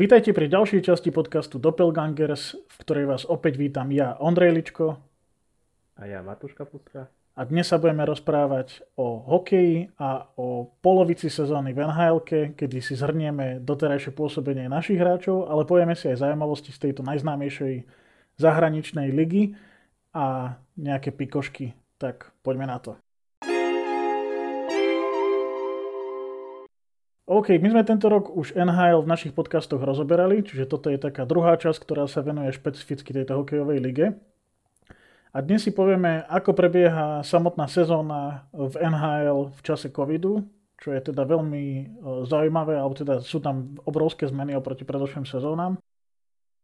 Vítajte pri ďalšej časti podcastu Doppelgangers, v ktorej vás opäť vítam ja, Ondrej Ličko. A ja, Matúš Kapustka. A dnes sa budeme rozprávať o hokeji a o polovici sezóny v nhl kedy si zhrnieme doterajšie pôsobenie našich hráčov, ale povieme si aj zaujímavosti z tejto najznámejšej zahraničnej ligy a nejaké pikošky. Tak poďme na to. OK, my sme tento rok už NHL v našich podcastoch rozoberali, čiže toto je taká druhá časť, ktorá sa venuje špecificky tejto hokejovej lige. A dnes si povieme, ako prebieha samotná sezóna v NHL v čase covidu, čo je teda veľmi e, zaujímavé, alebo teda sú tam obrovské zmeny oproti predošlým sezónam.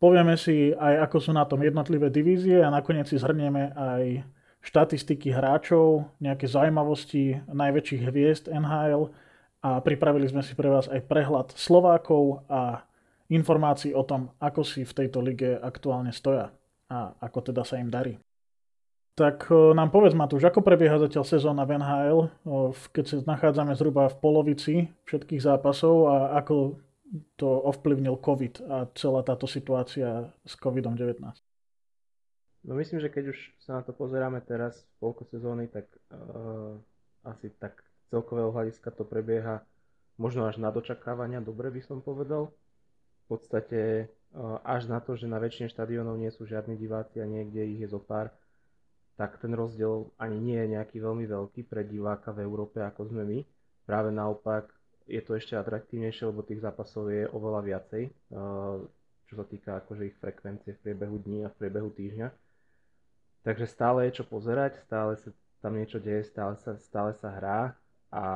Povieme si aj, ako sú na tom jednotlivé divízie a nakoniec si zhrnieme aj štatistiky hráčov, nejaké zaujímavosti najväčších hviezd NHL, a pripravili sme si pre vás aj prehľad Slovákov a informácií o tom, ako si v tejto lige aktuálne stoja a ako teda sa im darí. Tak e, nám povedz Matúš, ako prebieha zatiaľ sezóna v NHL, e, keď sa nachádzame zhruba v polovici všetkých zápasov a ako to ovplyvnil COVID a celá táto situácia s COVID-19? No myslím, že keď už sa na to pozeráme teraz v polku sezóny, tak uh, asi tak celkového hľadiska to prebieha možno až na dočakávania, dobre by som povedal. V podstate e, až na to, že na väčšine štadionov nie sú žiadni diváci a niekde ich je zo pár, tak ten rozdiel ani nie je nejaký veľmi veľký pre diváka v Európe, ako sme my. Práve naopak je to ešte atraktívnejšie, lebo tých zápasov je oveľa viacej, e, čo sa týka akože ich frekvencie v priebehu dní a v priebehu týždňa. Takže stále je čo pozerať, stále sa tam niečo deje, stále sa, stále sa hrá a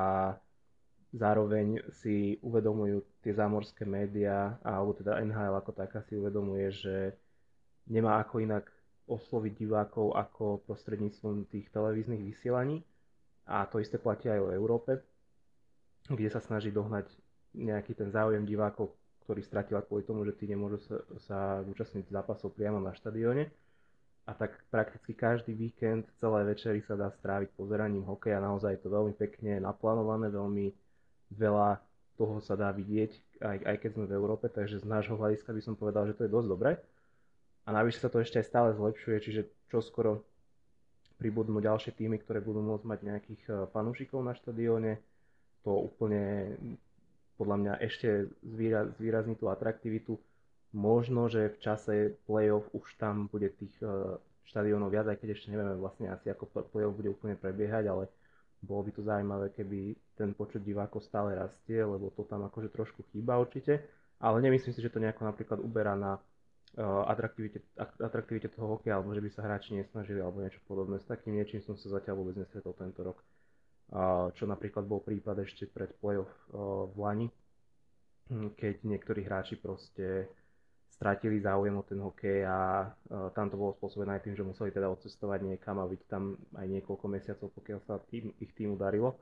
zároveň si uvedomujú tie zámorské médiá, alebo teda NHL ako taká si uvedomuje, že nemá ako inak osloviť divákov ako prostredníctvom tých televíznych vysielaní. A to isté platí aj o Európe, kde sa snaží dohnať nejaký ten záujem divákov, ktorý stratila kvôli tomu, že tí nemôžu sa, sa zúčastniť zápasov priamo na štadióne a tak prakticky každý víkend, celé večery sa dá stráviť pozeraním hokeja. Naozaj je to veľmi pekne naplánované, veľmi veľa toho sa dá vidieť, aj, aj keď sme v Európe, takže z nášho hľadiska by som povedal, že to je dosť dobré. A navyše sa to ešte aj stále zlepšuje, čiže čo skoro pribudnú ďalšie týmy, ktoré budú môcť mať nejakých eh, fanúšikov na štadióne. To úplne podľa mňa ešte zvýrazní tú atraktivitu Možno, že v čase playoff už tam bude tých e, štadiónov viac, aj keď ešte nevieme vlastne asi ako playoff bude úplne prebiehať, ale bolo by to zaujímavé, keby ten počet divákov stále rastie, lebo to tam akože trošku chýba určite, ale nemyslím si, že to nejako napríklad uberá na uh, atraktivite, atraktivite toho hokeja, alebo že by sa hráči nesnažili, alebo niečo podobné. S takým niečím som sa zatiaľ vôbec nestretol tento rok. Uh, čo napríklad bol prípad ešte pred playoff v Lani, keď niektorí hráči proste stratili záujem o ten hokej a uh, tam to bolo spôsobené aj tým, že museli teda odcestovať niekam a byť tam aj niekoľko mesiacov, pokiaľ sa tým, ich týmu darilo.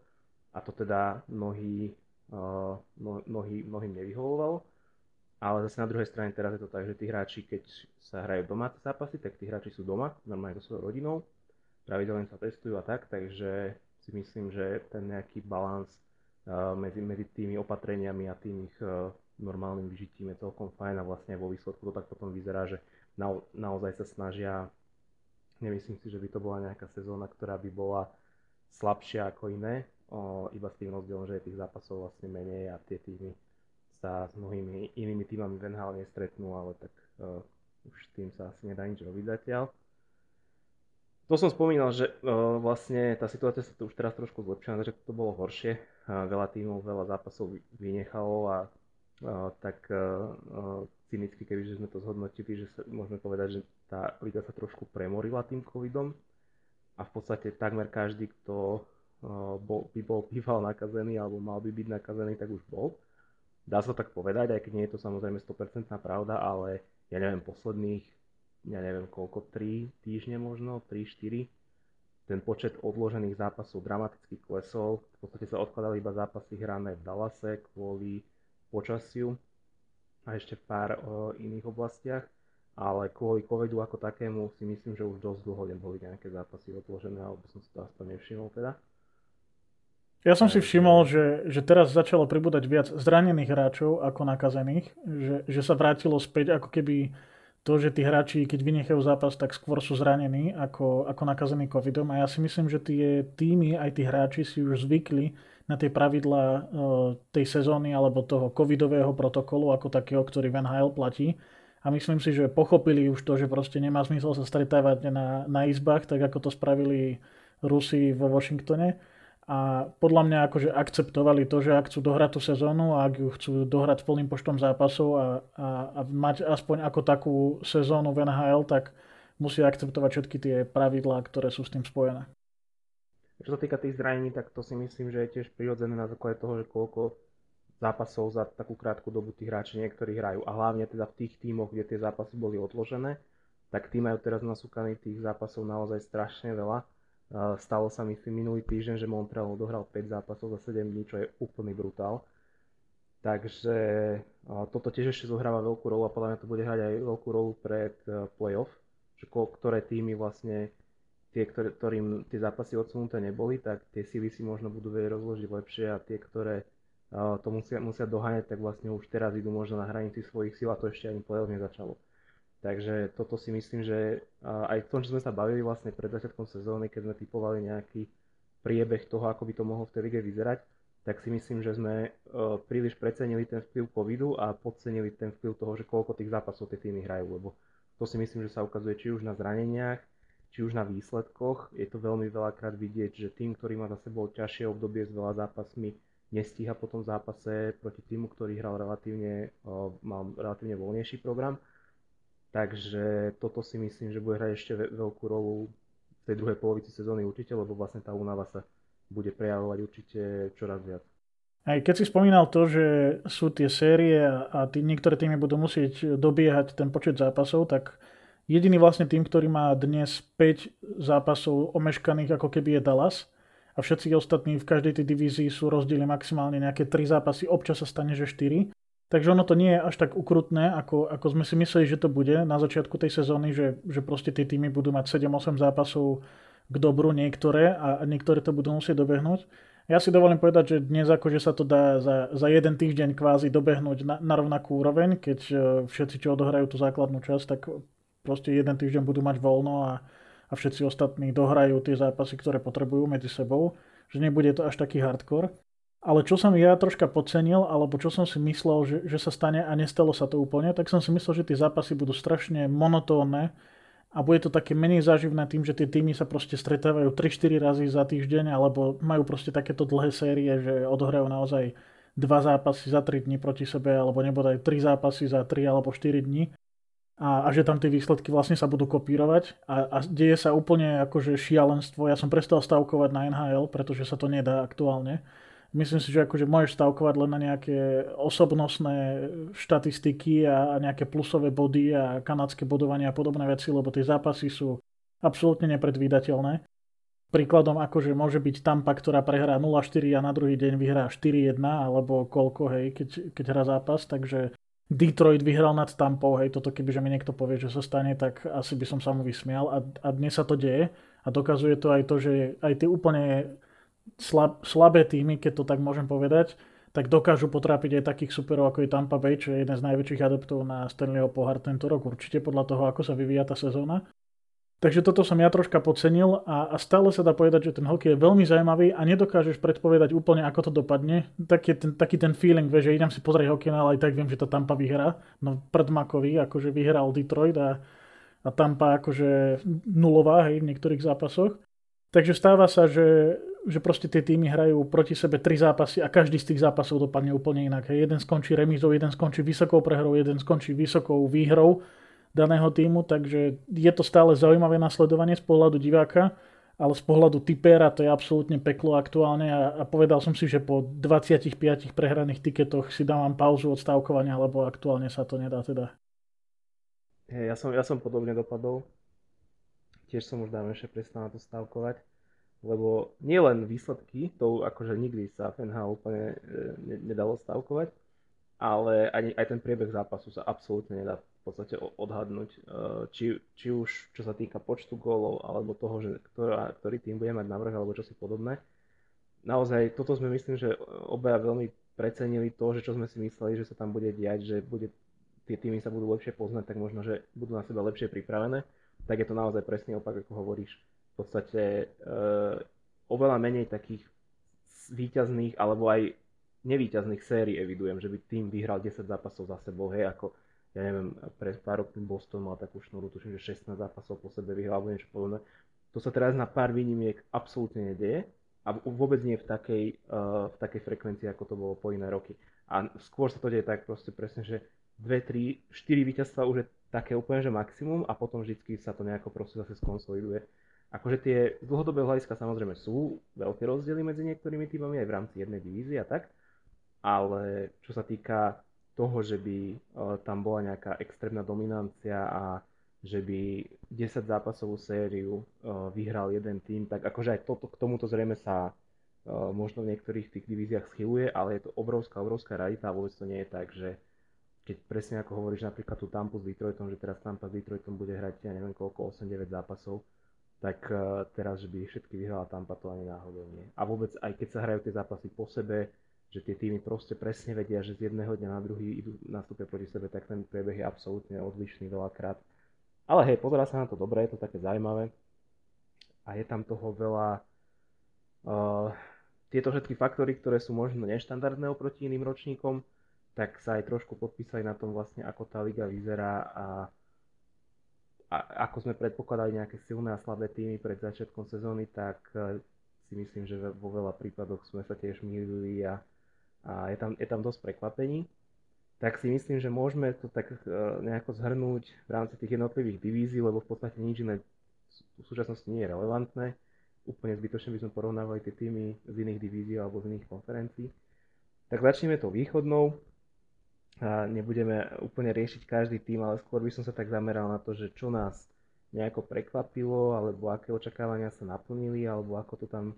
A to teda mnohí, uh, mnohí, mnohým nevyhovovalo. Ale zase na druhej strane teraz je to tak, že tí hráči, keď sa hrajú domáce zápasy, tak tí hráči sú doma, normálne so svojou rodinou, pravidelne sa testujú a tak, takže si myslím, že ten nejaký balans uh, medzi, medzi tými opatreniami a tým ich uh, normálnym vyžitím je celkom fajn a vlastne vo výsledku to tak potom vyzerá, že na, naozaj sa snažia, nemyslím si, že by to bola nejaká sezóna, ktorá by bola slabšia ako iné, o, iba s tým rozdielom, že je tých zápasov vlastne menej a tie týmy sa s mnohými inými týmami v NHL nestretnú, ale tak uh, už tým sa asi nedá nič robiť zatiaľ. To som spomínal, že uh, vlastne tá situácia sa tu už teraz trošku zlepšila, že to bolo horšie. Veľa tímov, veľa zápasov vynechalo a tak cynicky, kebyže sme to zhodnotili, že sa, môžeme povedať, že tá liga sa trošku premorila tým covidom a v podstate takmer každý, kto bol, by bol býval nakazený alebo mal by byť nakazený, tak už bol. Dá sa tak povedať, aj keď nie je to samozrejme 100% pravda, ale ja neviem, posledných, ja neviem koľko, 3 týždne možno, 3-4, ten počet odložených zápasov dramaticky klesol. V podstate sa odkladali iba zápasy hrané v Dallase kvôli počasiu a ešte v pár o, iných oblastiach, ale kvôli covidu ako takému si myslím, že už dosť dlho neboli nejaké zápasy odložené, alebo som si to aspoň nevšimol teda. Ja som si všimol, že, že teraz začalo pribúdať viac zranených hráčov ako nakazených, že, že sa vrátilo späť ako keby to, že tí hráči, keď vynechajú zápas, tak skôr sú zranení ako, ako nakazení covidom a ja si myslím, že tie týmy, aj tí hráči si už zvykli na tie pravidlá uh, tej sezóny alebo toho covidového protokolu ako takého, ktorý v NHL platí a myslím si, že pochopili už to, že proste nemá zmysel sa stretávať na, na izbách, tak ako to spravili Rusi vo Washingtone a podľa mňa akože akceptovali to, že ak chcú dohrať tú sezónu a ak ju chcú dohrať plným počtom zápasov a, a, a mať aspoň ako takú sezónu v NHL, tak musia akceptovať všetky tie pravidlá, ktoré sú s tým spojené. Čo sa týka tých zranení, tak to si myslím, že je tiež prirodzené na základe toho, že koľko zápasov za takú krátku dobu tí hráči niektorí hrajú. A hlavne teda v tých tímoch, kde tie zápasy boli odložené, tak tí majú teraz nasúkaných tých zápasov naozaj strašne veľa Stalo sa si minulý týždeň, že Montreal odohral 5 zápasov za 7 dní, čo je úplný brutál. Takže toto tiež ešte zohráva veľkú rolu a podľa mňa to bude hrať aj veľkú rolu pred e, playoff, že ktoré týmy vlastne tie, ktoré, ktorým tie zápasy odsunuté neboli, tak tie síly si možno budú vedieť rozložiť lepšie a tie, ktoré to musia, musia doháňať, tak vlastne už teraz idú možno na hranici svojich síl a to ešte ani playoff nezačalo. Takže toto si myslím, že aj v tom, čo sme sa bavili vlastne pred začiatkom sezóny, keď sme typovali nejaký priebeh toho, ako by to mohlo v tej lige vyzerať, tak si myslím, že sme príliš precenili ten vplyv covidu a podcenili ten vplyv toho, že koľko tých zápasov tie týmy hrajú, lebo to si myslím, že sa ukazuje či už na zraneniach, či už na výsledkoch. Je to veľmi veľakrát vidieť, že tým, ktorý má za sebou ťažšie obdobie s veľa zápasmi, nestíha po tom zápase proti týmu, ktorý hral relatívne, mal relatívne voľnejší program Takže toto si myslím, že bude hrať ešte veľkú rolu v tej druhej polovici sezóny určite, lebo vlastne tá únava sa bude prejavovať určite čoraz viac. Aj keď si spomínal to, že sú tie série a tí, niektoré týmy budú musieť dobiehať ten počet zápasov, tak jediný vlastne tým, ktorý má dnes 5 zápasov omeškaných ako keby je Dallas a všetci ostatní v každej tej divízii sú rozdiely maximálne nejaké 3 zápasy, občas sa stane, že 4 Takže ono to nie je až tak ukrutné, ako, ako sme si mysleli, že to bude na začiatku tej sezóny, že, že proste tie týmy budú mať 7-8 zápasov k dobru niektoré a, niektoré to budú musieť dobehnúť. Ja si dovolím povedať, že dnes akože sa to dá za, za jeden týždeň kvázi dobehnúť na, na rovnakú úroveň, keď e, všetci, čo odohrajú tú základnú časť, tak proste jeden týždeň budú mať voľno a, a všetci ostatní dohrajú tie zápasy, ktoré potrebujú medzi sebou, že nebude to až taký hardcore. Ale čo som ja troška podcenil, alebo čo som si myslel, že, že sa stane a nestalo sa to úplne, tak som si myslel, že tie zápasy budú strašne monotónne a bude to také menej záživné tým, že tie týmy sa proste stretávajú 3-4 razy za týždeň, alebo majú proste takéto dlhé série, že odohrajú naozaj dva zápasy za 3 dní proti sebe, alebo nebodaj 3 zápasy za 3 alebo 4 dní. A, a že tam tie výsledky vlastne sa budú kopírovať a, a deje sa úplne akože šialenstvo. Ja som prestal stavkovať na NHL, pretože sa to nedá aktuálne Myslím si, že akože môžeš stavkovať len na nejaké osobnostné štatistiky a, a nejaké plusové body a kanadské bodovanie a podobné veci, lebo tie zápasy sú absolútne nepredvídateľné. Príkladom akože môže byť Tampa, ktorá prehrá 0-4 a na druhý deň vyhrá 4-1 alebo koľko, hej, keď, keď hrá zápas, takže Detroit vyhral nad Tampou, hej, toto kebyže mi niekto povie, že sa stane, tak asi by som sa mu vysmial. A, a dnes sa to deje. A dokazuje to aj to, že aj tie úplne slab, slabé týmy, keď to tak môžem povedať, tak dokážu potrápiť aj takých superov ako je Tampa Bay, čo je jeden z najväčších adeptov na Stanleyho pohár tento rok, určite podľa toho, ako sa vyvíja tá sezóna. Takže toto som ja troška podcenil a, a stále sa dá povedať, že ten hokej je veľmi zaujímavý a nedokážeš predpovedať úplne, ako to dopadne. Taký ten, taký ten feeling, že idem si pozrieť hokej, ale aj tak viem, že to Tampa vyhrá. No pred Makovi, akože vyhral Detroit a, a Tampa akože nulová hej, v niektorých zápasoch. Takže stáva sa, že že proste tie týmy hrajú proti sebe tri zápasy a každý z tých zápasov dopadne úplne inak. Hej. Jeden skončí remízou, jeden skončí vysokou prehrou, jeden skončí vysokou výhrou daného týmu, takže je to stále zaujímavé nasledovanie z pohľadu diváka, ale z pohľadu typera to je absolútne peklo aktuálne a, a povedal som si, že po 25 prehraných tiketoch si dávam pauzu od stavkovania, lebo aktuálne sa to nedá teda. Hey, ja, som, ja som podobne dopadol. Tiež som už dávnejšie prestal na to stavkovať lebo nielen výsledky, to akože nikdy sa FNH úplne e, nedalo stavkovať, ale ani, aj ten priebeh zápasu sa absolútne nedá podstate odhadnúť, e, či, či už čo sa týka počtu gólov, alebo toho, že ktorá, ktorý tým bude mať navrh, alebo čo si podobné. naozaj toto sme myslím, že obaja veľmi precenili to, že čo sme si mysleli, že sa tam bude diať, že bude, tie týmy sa budú lepšie poznať, tak možno, že budú na seba lepšie pripravené. Tak je to naozaj presne opak, ako hovoríš. V podstate e, oveľa menej takých výťazných alebo aj nevýťazných sérií evidujem, že by tým vyhral 10 zápasov za sebou, hej, ako ja neviem, pre pár rokov Boston mal takú šnúru, tuším, že 16 zápasov po sebe vyhral alebo niečo podobné. To sa teraz na pár výnimiek absolútne nedieje a vôbec nie v takej, uh, v takej frekvencii, ako to bolo po iné roky. A skôr sa to deje tak proste presne, že 2, 3, 4 víťazstva už je také úplne, že maximum a potom vždycky sa to nejako proste zase skonsoliduje. Akože tie z dlhodobého hľadiska samozrejme sú veľké rozdiely medzi niektorými týmami aj v rámci jednej divízie a tak, ale čo sa týka toho, že by uh, tam bola nejaká extrémna dominancia a že by 10 zápasovú sériu uh, vyhral jeden tým, tak akože aj toto, k tomuto zrejme sa uh, možno v niektorých tých divíziách schyluje, ale je to obrovská, obrovská radita a vôbec to nie je tak, že keď presne ako hovoríš napríklad tú Tampu s Detroitom, že teraz Tampa s Detroitom bude hrať, ja neviem koľko, 8-9 zápasov, tak teraz, že by všetky vyhrala Tampa, to ani náhodou nie. A vôbec aj keď sa hrajú tie zápasy po sebe, že tie týmy proste presne vedia, že z jedného dňa na druhý idú nastúpia proti sebe, tak ten priebeh je absolútne odlišný veľakrát. Ale hej, pozerá sa na to dobre, je to také zaujímavé. A je tam toho veľa... Uh, tieto všetky faktory, ktoré sú možno neštandardné oproti iným ročníkom, tak sa aj trošku podpísali na tom vlastne, ako tá liga vyzerá a, a ako sme predpokladali nejaké silné a slabé týmy pred začiatkom sezóny, tak uh, si myslím, že vo veľa prípadoch sme sa tiež mýlili a, a je, tam, je tam dosť prekvapení tak si myslím, že môžeme to tak e, nejako zhrnúť v rámci tých jednotlivých divízií, lebo v podstate nič iné v súčasnosti nie je relevantné. Úplne zbytočne by sme porovnávali tie týmy z iných divízií alebo z iných konferencií. Tak začneme to východnou. A nebudeme úplne riešiť každý tým, ale skôr by som sa tak zameral na to, že čo nás nejako prekvapilo, alebo aké očakávania sa naplnili, alebo ako to tam,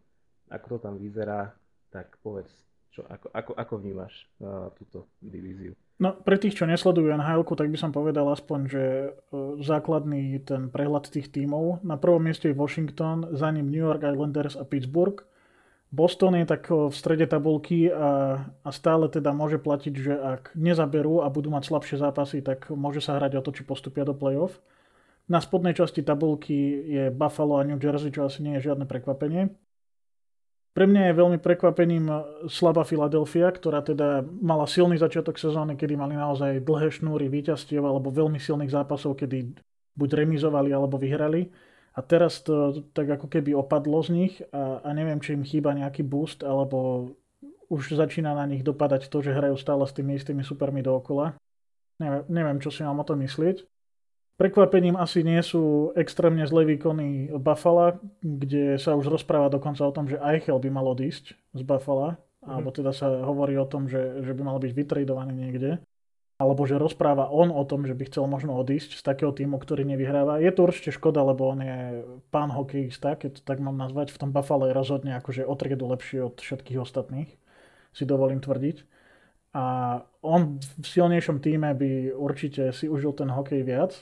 ako to tam vyzerá, tak povedz, čo, ako, ako, ako vnímaš uh, túto divíziu? No, pre tých, čo nesledujú nhl tak by som povedal aspoň, že e, základný ten prehľad tých tímov. Na prvom mieste je Washington, za ním New York Islanders a Pittsburgh. Boston je tak v strede tabulky a, a stále teda môže platiť, že ak nezaberú a budú mať slabšie zápasy, tak môže sa hrať o to, či postupia do play-off. Na spodnej časti tabulky je Buffalo a New Jersey, čo asi nie je žiadne prekvapenie. Pre mňa je veľmi prekvapením slabá Filadelfia, ktorá teda mala silný začiatok sezóny, kedy mali naozaj dlhé šnúry víťazstiev alebo veľmi silných zápasov, kedy buď remizovali alebo vyhrali. A teraz to tak ako keby opadlo z nich a, a neviem, či im chýba nejaký boost, alebo už začína na nich dopadať to, že hrajú stále s tými istými supermi dookola. Neviem, neviem čo si mám o tom myslieť. Prekvapením asi nie sú extrémne zlé výkony Buffalo, kde sa už rozpráva dokonca o tom, že Eichel by mal odísť z Buffalo, mm-hmm. alebo teda sa hovorí o tom, že, že by mal byť vytredovaný niekde, alebo že rozpráva on o tom, že by chcel možno odísť z takého týmu, ktorý nevyhráva. Je to určite škoda, lebo on je pán hokejista, keď to tak mám nazvať. V tom Buffalo je rozhodne akože o triedu lepší od všetkých ostatných, si dovolím tvrdiť. A on v silnejšom týme by určite si užil ten hokej viac.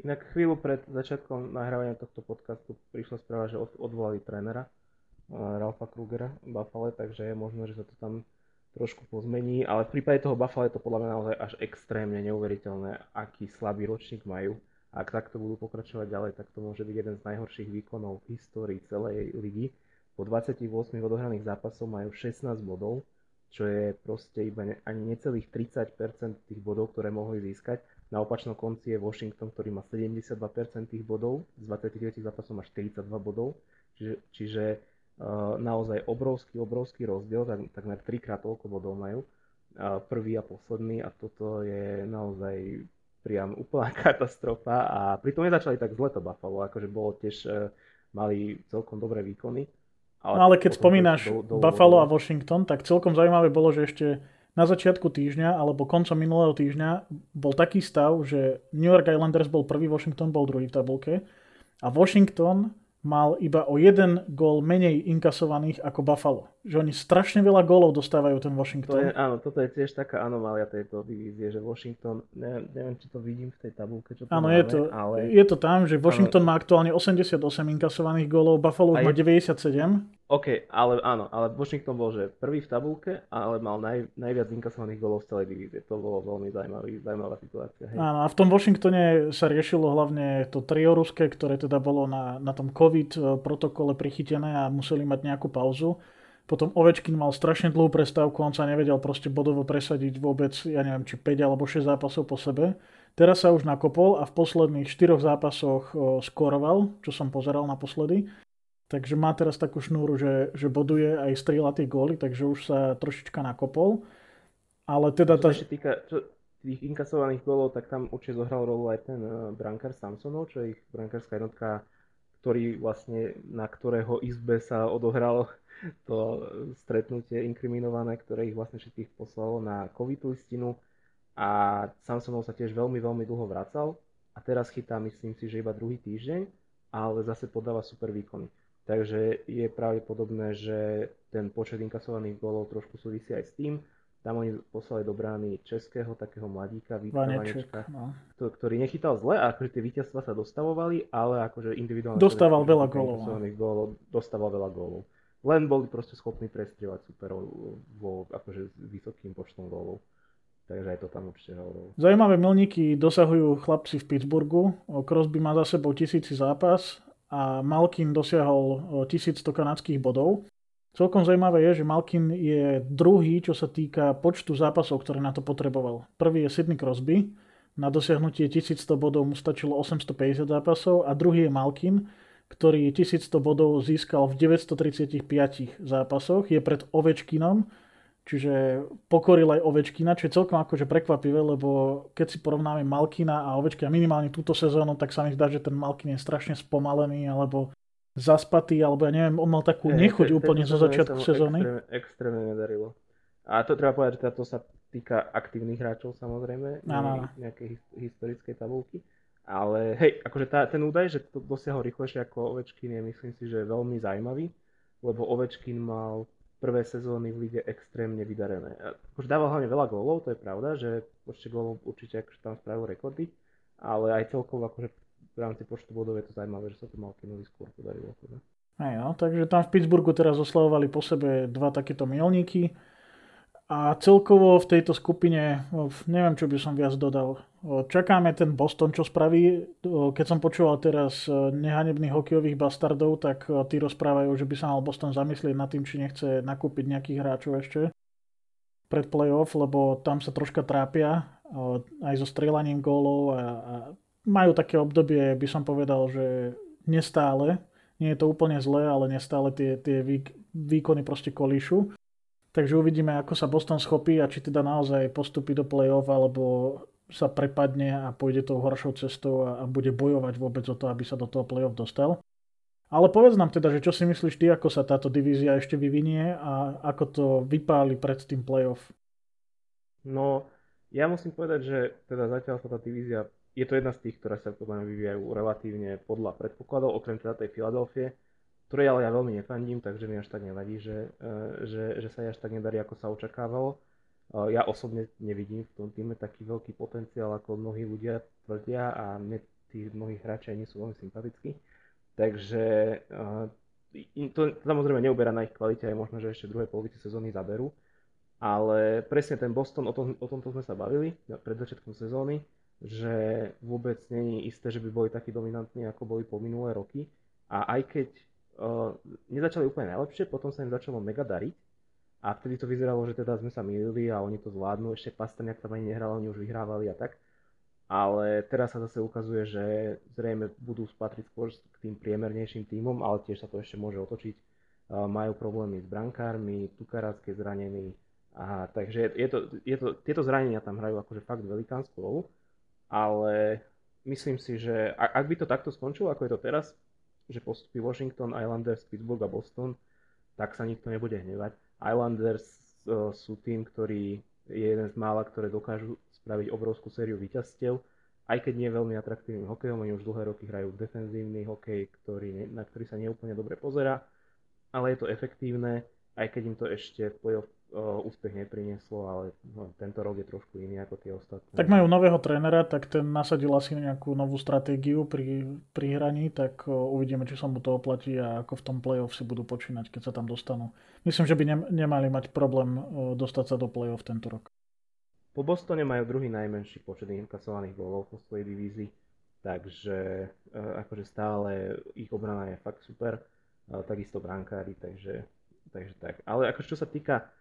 Inak chvíľu pred začiatkom nahrávania tohto podcastu prišla správa, že odvolali trénera eh, Ralfa Krugera v Buffalo, takže je možno, že sa to tam trošku pozmení, ale v prípade toho Buffalo je to podľa mňa naozaj až extrémne neuveriteľné, aký slabý ročník majú. Ak takto budú pokračovať ďalej, tak to môže byť jeden z najhorších výkonov v histórii celej ligy. Po 28 odohraných zápasov majú 16 bodov, čo je proste iba ne, ani necelých 30% tých bodov, ktoré mohli získať na opačnom konci je Washington, ktorý má 72% tých bodov, z 29 zápasov má 42 bodov, čiže, čiže uh, naozaj obrovský, obrovský rozdiel, tak, takmer trikrát toľko bodov majú, uh, prvý a posledný a toto je naozaj priam úplná katastrofa a pritom nezačali tak zle to Buffalo, akože bolo tiež, uh, mali celkom dobré výkony. Ale, no ale keď spomínaš do, do, Buffalo a Washington, tak celkom zaujímavé bolo, že ešte na začiatku týždňa alebo koncom minulého týždňa bol taký stav, že New York Islanders bol prvý, Washington bol druhý v tabulke a Washington mal iba o jeden gól menej inkasovaných ako Buffalo. Že oni strašne veľa gólov dostávajú ten Washington. To je, áno, toto je tiež taká anomália tejto divízie, že Washington, neviem, neviem či to vidím v tej tabulke, čo Áno, je to, ale... je to tam, že Washington áno. má aktuálne 88 inkasovaných gólov, Buffalo má je... 97. OK, ale áno, ale Washington bol, že prvý v tabulke, ale mal naj, najviac inkasovaných golov z celej divízie. To bolo veľmi zaujímavý, zaujímavá situácia. Hej. Áno, a v tom Washingtone sa riešilo hlavne to trio ruské, ktoré teda bolo na, na tom COVID e, protokole prichytené a museli mať nejakú pauzu. Potom Ovečkin mal strašne dlhú prestávku, on sa nevedel proste bodovo presadiť vôbec, ja neviem, či 5 alebo 6 zápasov po sebe. Teraz sa už nakopol a v posledných 4 zápasoch e, skoroval, čo som pozeral naposledy. Takže má teraz takú šnúru, že, že boduje aj strieľa tie góly, takže už sa trošička nakopol. Ale teda... Čo sa ešte týka čo, tých inkasovaných gólov, tak tam určite zohral rolu aj ten uh, brankár Samsonov, čo je ich brankárska jednotka, ktorý vlastne, na ktorého izbe sa odohralo to stretnutie inkriminované, ktoré ich vlastne všetkých poslalo na COVID listinu a Samsonov sa tiež veľmi, veľmi dlho vracal a teraz chytá, myslím si, že iba druhý týždeň, ale zase podáva super výkony. Takže je pravdepodobné, že ten počet inkasovaných gólov trošku súvisí aj s tým. Tam oni poslali do brány českého takého mladíka, Vanečka, no. ktorý nechytal zle a akože tie víťazstva sa dostavovali, ale akože individuálne... Dostával veľa gólov. No. gólov. Dostával veľa gólov. Len boli proste schopní prestrieľať superov vo akože vysokým počtom gólov. Takže aj to tam určite hovorilo. Zajímavé milníky dosahujú chlapci v Pittsburghu. Crosby má za sebou tisíci zápas a Malkin dosiahol 1100 kanadských bodov. Celkom zaujímavé je, že Malkin je druhý, čo sa týka počtu zápasov, ktoré na to potreboval. Prvý je Sidney Crosby, na dosiahnutie 1100 bodov mu stačilo 850 zápasov a druhý je Malkin, ktorý 1100 bodov získal v 935 zápasoch, je pred Ovečkinom, Čiže pokoril aj Ovečkina, čo je celkom akože prekvapivé, lebo keď si porovnáme Malkina a Ovečkina minimálne túto sezónu, tak sa mi zdá, že ten Malkin je strašne spomalený, alebo zaspatý, alebo ja neviem, on mal takú hey, nechuť te, úplne zo začiatku sezóny. Extrémne, extrémne nedarilo. A to treba povedať, že to sa týka aktívnych hráčov samozrejme, no, nejakej historickej tabulky. Ale hej, akože tá, ten údaj, že to dosiahol rýchlejšie ako Ovečkin je myslím si, že veľmi zaujímavý, lebo Ovečkin mal prvé sezóny v lige extrémne vydarené. Už dával hlavne veľa gólov, to je pravda, že počte gólov určite akože tam spravil rekordy, ale aj celkovo akože v rámci počtu bodov je to zaujímavé, že sa to Malkinovi skôr podarilo. Teda. Aj no, takže tam v Pittsburghu teraz oslavovali po sebe dva takéto milníky. A celkovo v tejto skupine, neviem, čo by som viac dodal. Čakáme ten Boston, čo spraví. Keď som počúval teraz nehanebných hokejových bastardov, tak tí rozprávajú, že by sa mal Boston zamyslieť nad tým, či nechce nakúpiť nejakých hráčov ešte pred playoff, lebo tam sa troška trápia aj so strieľaním gólov a, a majú také obdobie, by som povedal, že nestále, nie je to úplne zlé, ale nestále tie, tie výkony proste kolíšu. Takže uvidíme, ako sa Boston schopí a či teda naozaj postupí do play-off, alebo sa prepadne a pôjde tou horšou cestou a, a bude bojovať vôbec o to, aby sa do toho play-off dostal. Ale povedz nám teda, že čo si myslíš ty, ako sa táto divízia ešte vyvinie a ako to vypáli pred tým play-off? No, ja musím povedať, že teda zatiaľ sa tá divízia, je to jedna z tých, ktoré sa podľa mňa vyvíjajú relatívne podľa predpokladov, okrem teda tej Filadelfie ktorej ale ja veľmi nefandím, takže mi až tak nevadí, že, e, že, že sa až tak nedarí, ako sa očakávalo. E, ja osobne nevidím v tom týme taký veľký potenciál, ako mnohí ľudia tvrdia a mne tí mnohí hráči nie sú veľmi sympatickí. Takže e, to samozrejme neuberá na ich kvalite, aj možno, že ešte v druhej polovici sezóny zaberú. Ale presne ten Boston, o, tom, o tomto sme sa bavili pred začiatkom sezóny, že vôbec není isté, že by boli takí dominantní, ako boli po minulé roky. A aj keď uh, nezačali úplne najlepšie, potom sa im začalo mega dariť a vtedy to vyzeralo, že teda sme sa milili a oni to zvládnu, ešte Pastrňák tam ani nehral, oni už vyhrávali a tak. Ale teraz sa zase ukazuje, že zrejme budú spatriť skôr k tým priemernejším týmom, ale tiež sa to ešte môže otočiť. Uh, majú problémy s brankármi, Tukarácké zranení, a takže je to, je to, tieto zranenia tam hrajú akože fakt velikánsku rolu, ale myslím si, že ak by to takto skončilo, ako je to teraz, že postupí Washington, Islanders, Pittsburgh a Boston, tak sa nikto nebude hnevať. Islanders uh, sú tým, ktorý je jeden z mála, ktoré dokážu spraviť obrovskú sériu víťazstiev, aj keď nie je veľmi atraktívnym hokejom, oni už dlhé roky hrajú defenzívny hokej, ktorý, na ktorý sa neúplne dobre pozera, ale je to efektívne, aj keď im to ešte v play-off úspech neprinieslo, ale no, tento rok je trošku iný ako tie ostatné. Tak majú nového trénera, tak ten nasadil asi nejakú novú stratégiu pri, pri hraní, tak uvidíme, či sa mu to oplatí a ako v tom playoff si budú počínať, keď sa tam dostanú. Myslím, že by ne, nemali mať problém dostať sa do playoff tento rok. Po Bostone majú druhý najmenší počet inkasovaných gólov po svojej divízii, takže akože stále ich obrana je fakt super, takisto brankári, takže, takže tak. Ale akože čo sa týka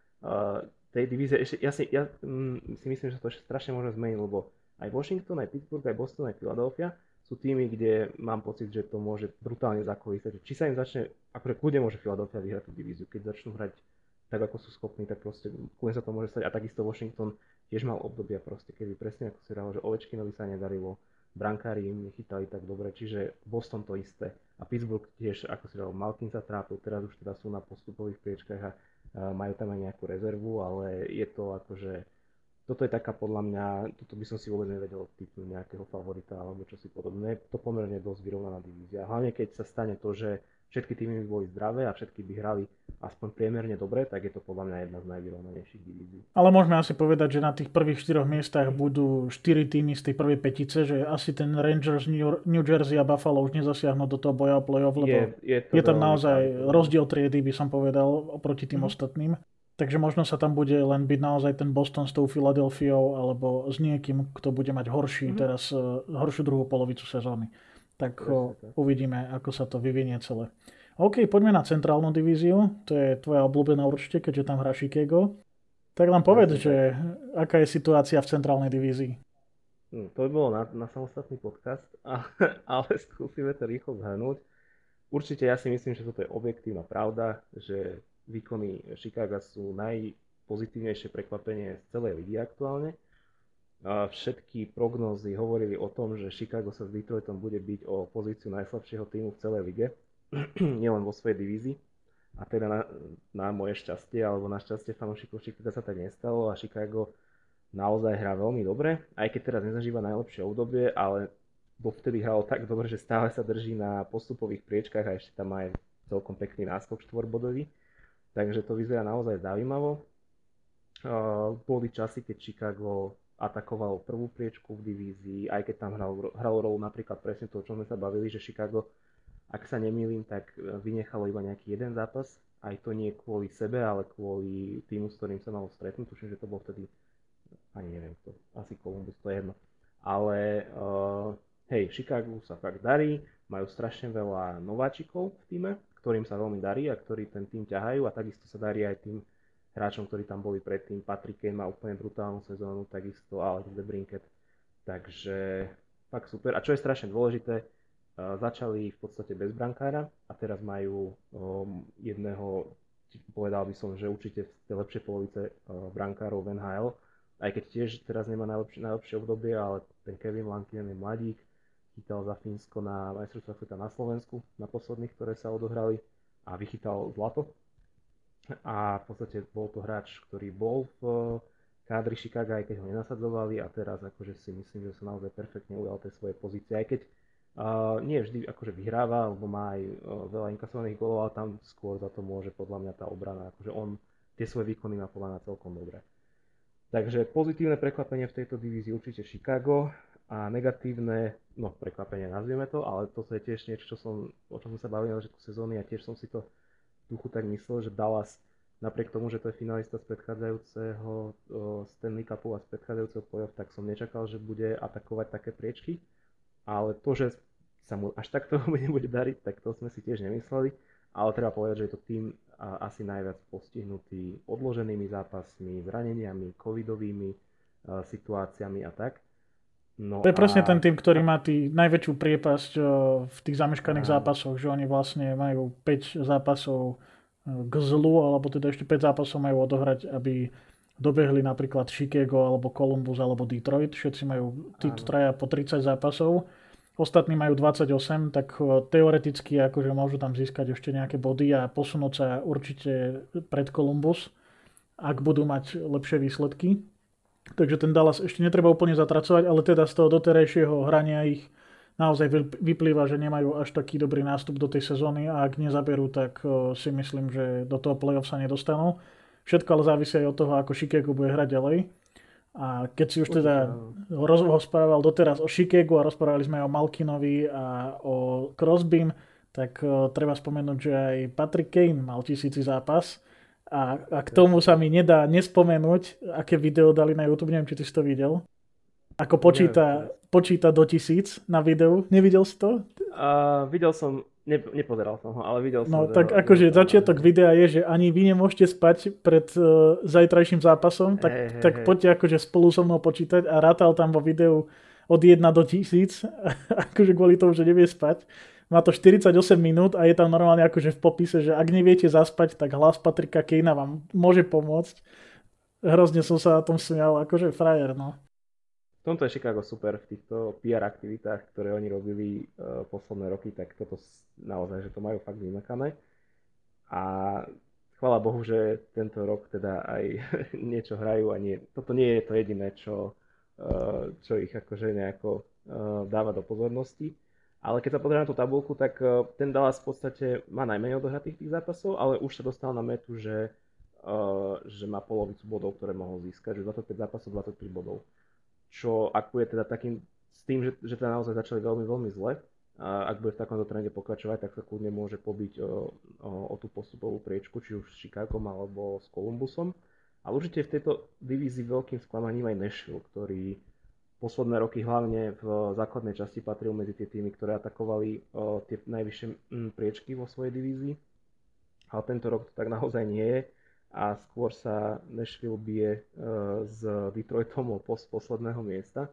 tej divízie. Ešte, ja, si, ja mm, si myslím, že to ešte strašne môže zmeniť, lebo aj Washington, aj Pittsburgh, aj Boston, aj Philadelphia sú tými, kde mám pocit, že to môže brutálne zakolísať. Či sa im začne, akože kľudne môže Philadelphia vyhrať tú divíziu, keď začnú hrať tak, ako sú schopní, tak proste kľudne sa to môže stať. A takisto Washington tiež mal obdobia proste, kedy presne ako si hovoril, že Ovečkinovi sa nedarilo, brankári im nechytali tak dobre, čiže Boston to isté. A Pittsburgh tiež, ako si hovoril, Malkin sa trápil, teraz už teda sú na postupových priečkách a majú tam aj nejakú rezervu, ale je to akože, toto je taká podľa mňa, toto by som si vôbec nevedel typnúť nejakého favorita alebo čo si podobné. To pomerne dosť vyrovnaná divízia. Hlavne keď sa stane to, že všetky týmy by boli zdravé a všetky by hrali aspoň priemerne dobre, tak je to podľa mňa jedna z najvyrovnanejších divízií. Ale môžeme asi povedať, že na tých prvých štyroch miestach budú štyri týmy z tej prvej petice, že asi ten Rangers, New Jersey a Buffalo už nezasiahnu do toho boja o playoff, lebo je, je, je tam naozaj tak. rozdiel triedy, by som povedal, oproti tým mm. ostatným. Takže možno sa tam bude len byť naozaj ten Boston s tou Filadelfiou alebo s niekým, kto bude mať horší mm teraz, uh, horšiu druhú polovicu sezóny tak ho, uvidíme, ako sa to vyvinie celé. OK, poďme na centrálnu divíziu, to je tvoja obľúbená určite, keďže tam hrá Chicago. Tak nám povedz, že aká je situácia v centrálnej divízii. Hm, to by bolo na, na samostatný podcast, ale skúsime to rýchlo zhrnúť. Určite ja si myslím, že toto je objektívna pravda, že výkony Chicago sú najpozitívnejšie prekvapenie z celej ligy aktuálne všetky prognózy hovorili o tom, že Chicago sa s Detroitom bude byť o pozíciu najslabšieho týmu v celej lige, nielen vo svojej divízii. A teda na, na moje šťastie, alebo na šťastie fanúšikov Chicago sa tak nestalo a Chicago naozaj hrá veľmi dobre, aj keď teraz nezažíva najlepšie obdobie, ale dovtedy hralo tak dobre, že stále sa drží na postupových priečkách a ešte tam aj celkom pekný náskok štvorbodový. Takže to vyzerá naozaj zaujímavo. Uh, boli časy, keď Chicago atakoval prvú priečku v divízii, aj keď tam hral, hral rolu napríklad presne to, o čom sme sa bavili, že Chicago, ak sa nemýlim, tak vynechalo iba nejaký jeden zápas, aj to nie kvôli sebe, ale kvôli týmu, s ktorým sa malo stretnúť, tuším, že to bol vtedy, ani neviem kto, asi Columbus, to je jedno. Ale uh, hej, Chicago sa fakt darí, majú strašne veľa nováčikov v týme, ktorým sa veľmi darí a ktorí ten tým ťahajú a takisto sa darí aj tým hráčom, ktorí tam boli predtým. Patrick Kane má úplne brutálnu sezónu, takisto Alex de Brinket. Takže fakt super. A čo je strašne dôležité, uh, začali v podstate bez brankára a teraz majú um, jedného, povedal by som, že určite z tej lepšej polovice uh, brankárov v NHL. Aj keď tiež teraz nemá najlepšie, najlepšie obdobie, ale ten Kevin Lankinen je mladík, chytal za Fínsko na majstrovstvách sveta na Slovensku, na posledných, ktoré sa odohrali a vychytal zlato a v podstate bol to hráč, ktorý bol v eh, kádri Chicago, aj keď ho nenasadzovali a teraz akože si myslím, že sa naozaj perfektne ujal tej svojej pozície, aj keď uh, nie vždy akože vyhráva, alebo má aj uh, veľa inkasovaných golov, ale tam skôr za to môže podľa mňa tá obrana, akože on tie svoje výkony má podľa mňa celkom dobré. Takže pozitívne prekvapenie v tejto divízii určite Chicago a negatívne, no prekvapenie nazvieme to, ale to je tiež niečo, čo som, o čom sme sa bavili na začiatku sezóny a tiež som si to duchu tak myslel, že Dallas napriek tomu, že to je finalista z predchádzajúceho Stanley Cupu a z predchádzajúceho playoff, tak som nečakal, že bude atakovať také priečky. Ale to, že sa mu až takto nebude dariť, tak to sme si tiež nemysleli. Ale treba povedať, že je to tým asi najviac postihnutý odloženými zápasmi, zraneniami, covidovými situáciami a tak. No to je a... presne ten tým, ktorý má tý najväčšiu priepasť v tých zameškaných a... zápasoch, že oni vlastne majú 5 zápasov k zlu, alebo teda ešte 5 zápasov majú odohrať, aby dobehli napríklad Chicago, alebo Columbus, alebo Detroit. Všetci majú títo traja po 30 zápasov. Ostatní majú 28, tak teoreticky akože môžu tam získať ešte nejaké body a posunúť sa určite pred Columbus, ak budú mať lepšie výsledky. Takže ten Dallas ešte netreba úplne zatracovať, ale teda z toho doterajšieho hrania ich naozaj vyplýva, že nemajú až taký dobrý nástup do tej sezóny a ak nezaberú, tak si myslím, že do toho playoff sa nedostanú. Všetko ale závisí aj od toho, ako Chicago bude hrať ďalej. A keď si už teda rozprával doteraz o Chicago a rozprávali sme aj o Malkinovi a o Crosbym, tak uh, treba spomenúť, že aj Patrick Kane mal tisíci zápas a, a k tomu sa mi nedá nespomenúť, aké video dali na YouTube, neviem, či ty si to videl. Ako počíta, počíta do tisíc na videu. Nevidel si to? Uh, videl som, ne, nepozeral som ho, ale videl som. No tak akože začiatok videa je, že ani vy nemôžete spať pred uh, zajtrajším zápasom, tak, hey, tak hey, poďte akože spolu so mnou počítať a rátal tam vo videu od 1 do 1000, akože kvôli tomu, že nevie spať. Má to 48 minút a je tam normálne akože v popise, že ak neviete zaspať, tak hlas Patrika Kejna vám môže pomôcť. Hrozne som sa na tom smial, akože frajer, no. V tomto je Chicago super v týchto PR aktivitách, ktoré oni robili uh, posledné roky, tak toto naozaj, že to majú fakt vymakané. A chvála Bohu, že tento rok teda aj niečo hrajú a nie, toto nie je to jediné, čo, uh, čo ich akože nejako uh, dáva do pozornosti. Ale keď sa pozrieme na tú tabulku, tak uh, ten Dallas v podstate má najmenej odohratých tých zápasov, ale už sa dostal na metu, že, uh, že má polovicu bodov, ktoré mohol získať, že 25 zápasov, 23 bodov. Čo ak bude teda takým, s tým, že, že teda naozaj začali veľmi, veľmi zle, a ak bude v takomto trende pokračovať, tak sa kľudne môže pobiť o, o, o tú postupovú priečku, či už s Chicagom alebo s Columbusom. Ale určite v tejto divízii veľkým sklamaním aj Nashville, ktorý posledné roky hlavne v základnej časti patril medzi tie týmy, ktoré atakovali o, tie najvyššie mm, priečky vo svojej divízii. Ale tento rok to tak naozaj nie je a skôr sa Nashville bije e, s Detroitom o post posledného miesta.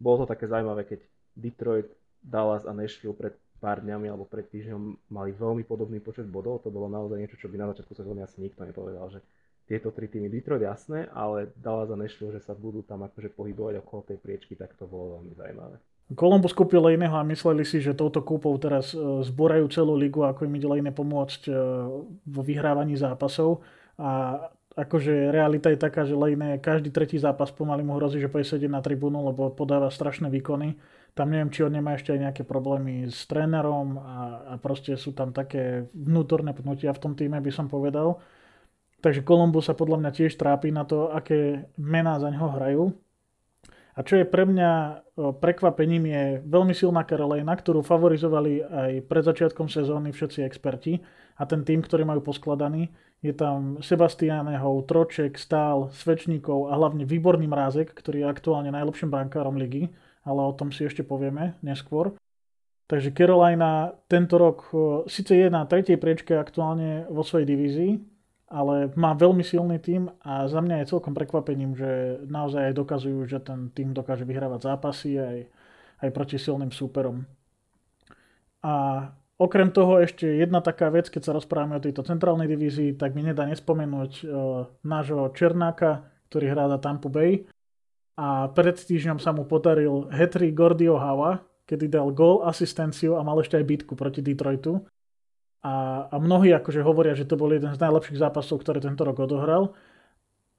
Bolo to také zaujímavé, keď Detroit, Dallas a Nashville pred pár dňami alebo pred týždňom mali veľmi podobný počet bodov. To bolo naozaj niečo, čo by na začiatku sezóny asi nikto nepovedal, že tieto tri týmy Detroit jasné, ale Dallas a Nashville, že sa budú tam akože pohybovať okolo tej priečky, tak to bolo veľmi zaujímavé. Columbus kúpil iného a mysleli si, že touto kúpou teraz e, zborajú celú ligu, ako im ide iné pomôcť e, vo vyhrávaní zápasov. A akože realita je taká, že Lejne každý tretí zápas pomaly mu hrozí, že pôjde na tribúnu, lebo podáva strašné výkony. Tam neviem, či on nemá ešte aj nejaké problémy s trénerom a, a proste sú tam také vnútorné pnutia v tom týme, by som povedal. Takže Columbus sa podľa mňa tiež trápi na to, aké mená za ňoho hrajú. A čo je pre mňa prekvapením je veľmi silná Carolina, ktorú favorizovali aj pred začiatkom sezóny všetci experti a ten tým, ktorý majú poskladaný. Je tam Sebastianehov, Troček, Stál, Svečníkov a hlavne výborný Mrázek, ktorý je aktuálne najlepším brankárom ligy, ale o tom si ešte povieme neskôr. Takže Carolina tento rok síce je na tretej priečke aktuálne vo svojej divízii, ale má veľmi silný tým a za mňa je celkom prekvapením, že naozaj aj dokazujú, že ten tým dokáže vyhrávať zápasy aj, aj proti silným súperom. A okrem toho ešte jedna taká vec, keď sa rozprávame o tejto centrálnej divízii, tak mi nedá nespomenúť uh, nášho Černáka, ktorý hrá za Tampa Bay. A pred týždňom sa mu podaril Hetry Gordio Hava, kedy dal gól, asistenciu a mal ešte aj bitku proti Detroitu. A, a mnohí akože hovoria, že to bol jeden z najlepších zápasov, ktoré tento rok odohral.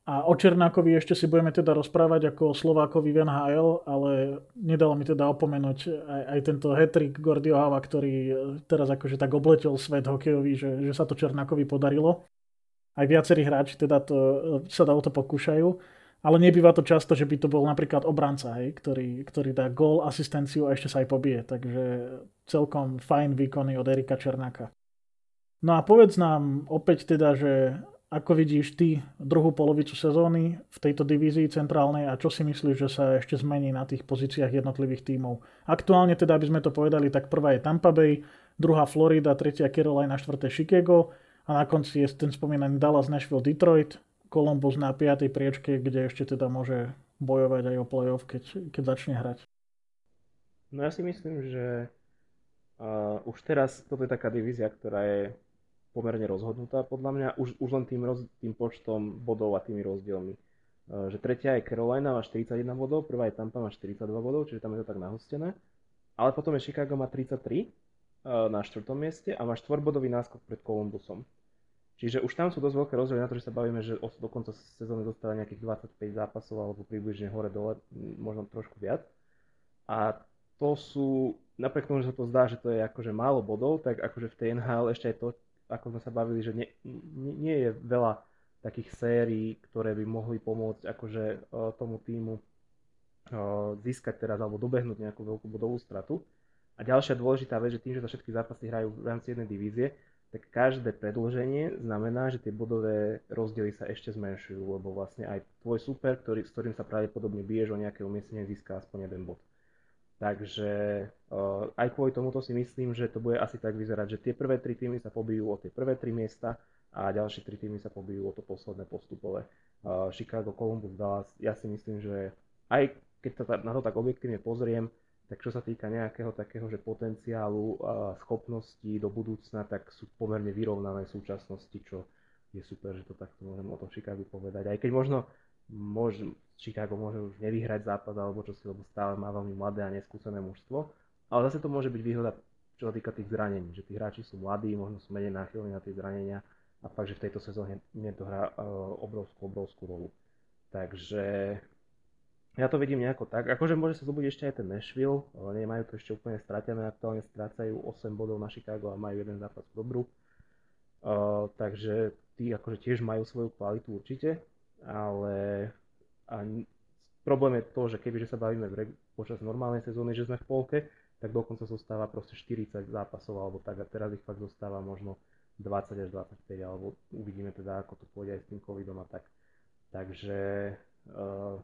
A o Černákovi ešte si budeme teda rozprávať ako o Slovákovi v NHL, ale nedalo mi teda opomenúť aj, aj tento hetrik Gordio Hava, ktorý teraz akože tak obletel svet hokejový, že, že sa to Černákovi podarilo. Aj viacerí hráči teda to, sa o to pokúšajú. Ale nebýva to často, že by to bol napríklad obranca, hej, ktorý, ktorý dá gól, asistenciu a ešte sa aj pobije. Takže celkom fajn výkony od Erika Černáka. No a povedz nám opäť teda, že ako vidíš ty druhú polovicu sezóny v tejto divízii centrálnej a čo si myslíš, že sa ešte zmení na tých pozíciách jednotlivých tímov? Aktuálne teda, aby sme to povedali, tak prvá je Tampa Bay, druhá Florida, tretia Carolina, štvrté Chicago a na konci je ten spomínaný Dallas, Nashville, Detroit, Columbus na 5. priečke, kde ešte teda môže bojovať aj o playoff, keď, keď začne hrať. No ja si myslím, že uh, už teraz toto je taká divízia, ktorá je pomerne rozhodnutá podľa mňa, už, už len tým, roz, tým počtom bodov a tými rozdielmi. Uh, že tretia je Carolina, má 41 bodov, prvá je Tampa, má 42 bodov, čiže tam je to tak nahostené. Ale potom je Chicago, má 33 uh, na štvrtom mieste a má štvorbodový náskok pred Columbusom. Čiže už tam sú dosť veľké rozdiely na to, že sa bavíme, že do konca sezóny dostáva nejakých 25 zápasov alebo približne hore-dole, možno trošku viac. A to sú, napriek tomu, že sa to zdá, že to je akože málo bodov, tak akože v tej NHL ešte aj to, ako sme sa bavili, že nie, nie je veľa takých sérií, ktoré by mohli pomôcť akože tomu týmu získať teraz alebo dobehnúť nejakú veľkú bodovú stratu. A ďalšia dôležitá vec, že tým, že sa všetky zápasy hrajú v rámci jednej divízie, tak každé predĺženie znamená, že tie bodové rozdiely sa ešte zmenšujú, lebo vlastne aj tvoj super, ktorý, s ktorým sa pravdepodobne biješ o nejaké umiestnenie, získa aspoň jeden bod. Takže uh, aj kvôli tomuto si myslím, že to bude asi tak vyzerať, že tie prvé tri týmy sa pobijú o tie prvé tri miesta a ďalšie tri týmy sa pobijú o to posledné postupové. Uh, Chicago, Columbus, Dallas, ja si myslím, že aj keď sa na to tak objektívne pozriem, tak čo sa týka nejakého takého, že potenciálu a schopností do budúcna, tak sú pomerne vyrovnané v súčasnosti, čo je super, že to takto môžem o tom Chicago povedať. Aj keď možno môže, Chicago môže už nevyhrať zápas alebo čo si, lebo stále má veľmi mladé a neskúsené mužstvo, ale zase to môže byť výhoda, čo sa týka tých zranení, že tí hráči sú mladí, možno sú menej náchylní na tie zranenia a fakt, že v tejto sezóne mne to hrá uh, obrovskú, obrovskú rolu. Takže ja to vidím nejako tak. Akože môže sa zobudiť ešte aj ten Nashville, ale nemajú to ešte úplne stratené. Aktuálne strácajú 8 bodov na Chicago a majú jeden zápas v dobru. Uh, takže tí akože tiež majú svoju kvalitu určite, ale a problém je to, že keby že sa bavíme v, počas normálnej sezóny, že sme v polke, tak dokonca zostáva proste 40 zápasov alebo tak a teraz ich fakt zostáva možno 20 až 25 alebo uvidíme teda ako to pôjde aj s tým covidom a tak. Takže uh,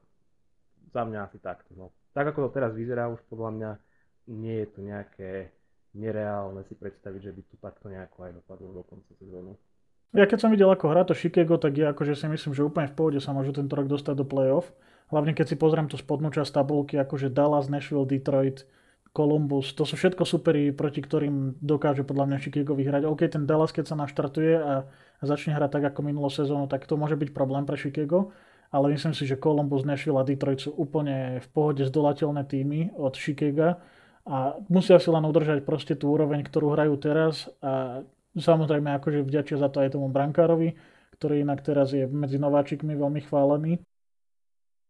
za mňa asi takto. No. Tak ako to teraz vyzerá, už podľa mňa nie je to nejaké nereálne si predstaviť, že by tu takto nejako aj dopadlo do konca sezónu. Ja keď som videl, ako hrá to Chicago, tak ja akože si myslím, že úplne v pohode sa môžu tento rok dostať do play-off. Hlavne keď si pozriem tú spodnú časť tabulky, akože Dallas, Nashville, Detroit, Columbus, to sú všetko superi, proti ktorým dokáže podľa mňa Chicago vyhrať. OK, ten Dallas, keď sa naštartuje a začne hrať tak ako minulú sezónu, tak to môže byť problém pre Chicago ale myslím si, že Columbus, Nashville a Detroit sú úplne v pohode zdolateľné týmy od Chicago a musia si len udržať proste tú úroveň, ktorú hrajú teraz a samozrejme akože vďačia za to aj tomu brankárovi, ktorý inak teraz je medzi nováčikmi veľmi chválený.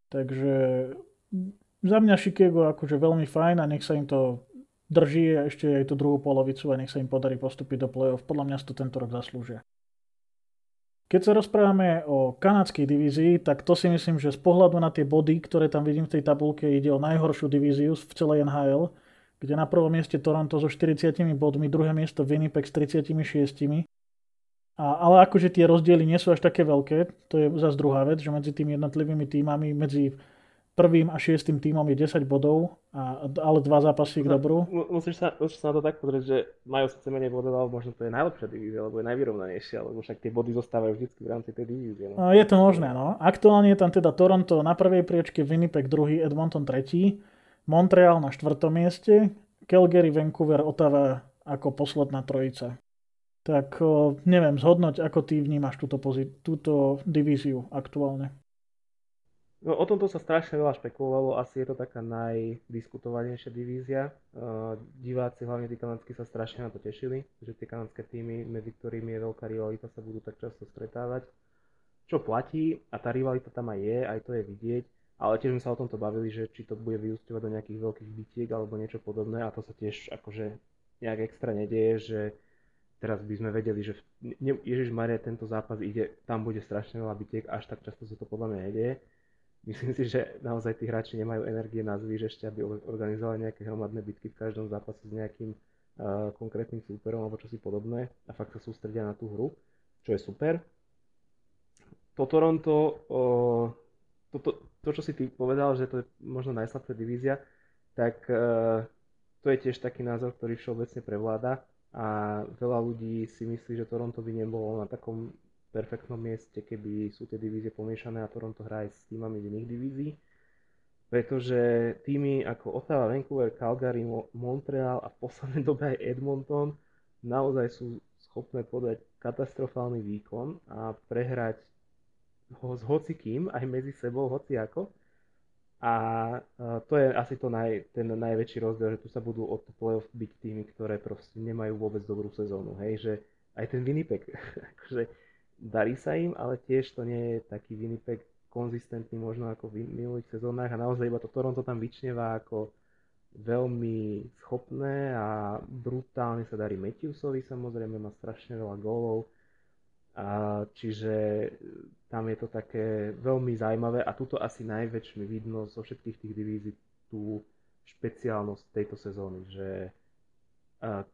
Takže za mňa Chicago akože veľmi fajn a nech sa im to drží ešte aj tú druhú polovicu a nech sa im podarí postúpiť do play-off. Podľa mňa si to tento rok zaslúžia. Keď sa rozprávame o kanadskej divízii, tak to si myslím, že z pohľadu na tie body, ktoré tam vidím v tej tabulke, ide o najhoršiu divíziu v celej NHL, kde na prvom mieste Toronto so 40 bodmi, druhé miesto Winnipeg s 36. A, ale akože tie rozdiely nie sú až také veľké, to je zase druhá vec, že medzi tými jednotlivými týmami, medzi prvým a šiestým týmom je 10 bodov, a, ale dva zápasy k dobru. Musíš sa, musíš sa na to tak pozrieť, že majú síce menej bodov, ale možno to je najlepšia divízia, lebo je najvyrovnanejšia, lebo však tie body zostávajú vždy v rámci tej divízie. No. Je to možné, no. Aktuálne je tam teda Toronto na prvej priečke, Winnipeg druhý, Edmonton tretí, Montreal na štvrtom mieste, Calgary, Vancouver, Ottawa ako posledná trojica. Tak neviem, zhodnoť, ako ty vnímaš túto, pozí- túto divíziu aktuálne. No, o tomto sa strašne veľa špekulovalo, asi je to taká najdiskutovanejšia divízia. Uh, diváci, hlavne tí kanadskí, sa strašne na to tešili, že tie kanadské týmy, medzi ktorými je veľká rivalita, sa budú tak často stretávať. Čo platí, a tá rivalita tam aj je, aj to je vidieť, ale tiež sme sa o tomto bavili, že či to bude vyústovať do nejakých veľkých bitiek alebo niečo podobné, a to sa tiež akože nejak extra nedieje, že teraz by sme vedeli, že Ježiš Maria, tento zápas ide, tam bude strašne veľa bitiek, až tak často sa to podľa mňa nedieje Myslím si, že naozaj tí hráči nemajú energie na zvýš ešte, aby organizovali nejaké hromadné bitky v každom zápase s nejakým uh, konkrétnym súperom alebo čosi podobné a fakt sa sústredia na tú hru, čo je super. To Toronto, uh, to, to, to, čo si ty povedal, že to je možno najslabšia divízia, tak uh, to je tiež taký názor, ktorý všeobecne prevláda a veľa ľudí si myslí, že Toronto by nebolo na takom perfektnom mieste, keby sú tie divízie pomiešané a Toronto hrá aj s týmami z iných divízií. Pretože týmy ako Ottawa, Vancouver, Calgary, Montreal a v poslednej dobe aj Edmonton naozaj sú schopné podať katastrofálny výkon a prehrať ho s hocikým, aj medzi sebou, hoci ako. A to je asi to naj, ten najväčší rozdiel, že tu sa budú od playoff byť týmy, ktoré proste nemajú vôbec dobrú sezónu. Hej, že aj ten Winnipeg, akože darí sa im, ale tiež to nie je taký Winnipeg konzistentný možno ako v minulých sezónach a naozaj iba to Toronto tam vyčneva ako veľmi schopné a brutálne sa darí Matthewsovi samozrejme, má strašne veľa gólov A, čiže tam je to také veľmi zaujímavé a tuto asi najväčšie vidno zo všetkých tých divízií tú špeciálnosť tejto sezóny, že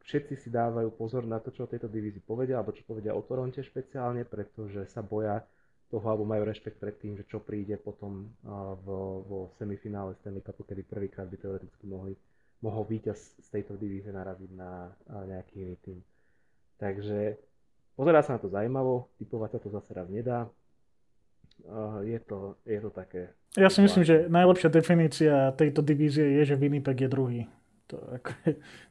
všetci si dávajú pozor na to, čo o tejto divízii povedia, alebo čo povedia o Toronte špeciálne, pretože sa boja toho, alebo majú rešpekt pred tým, že čo príde potom vo, vo semifinále Stanley Cupu, kedy prvýkrát by teoreticky mohli, mohol víťaz z tejto divízie naraziť na nejaký iný tým. Takže pozerá sa na to zaujímavo, typovať sa to zase raz nedá. Je to, je to také... Ja si myslím, že najlepšia definícia tejto divízie je, že Winnipeg je druhý. To, ako,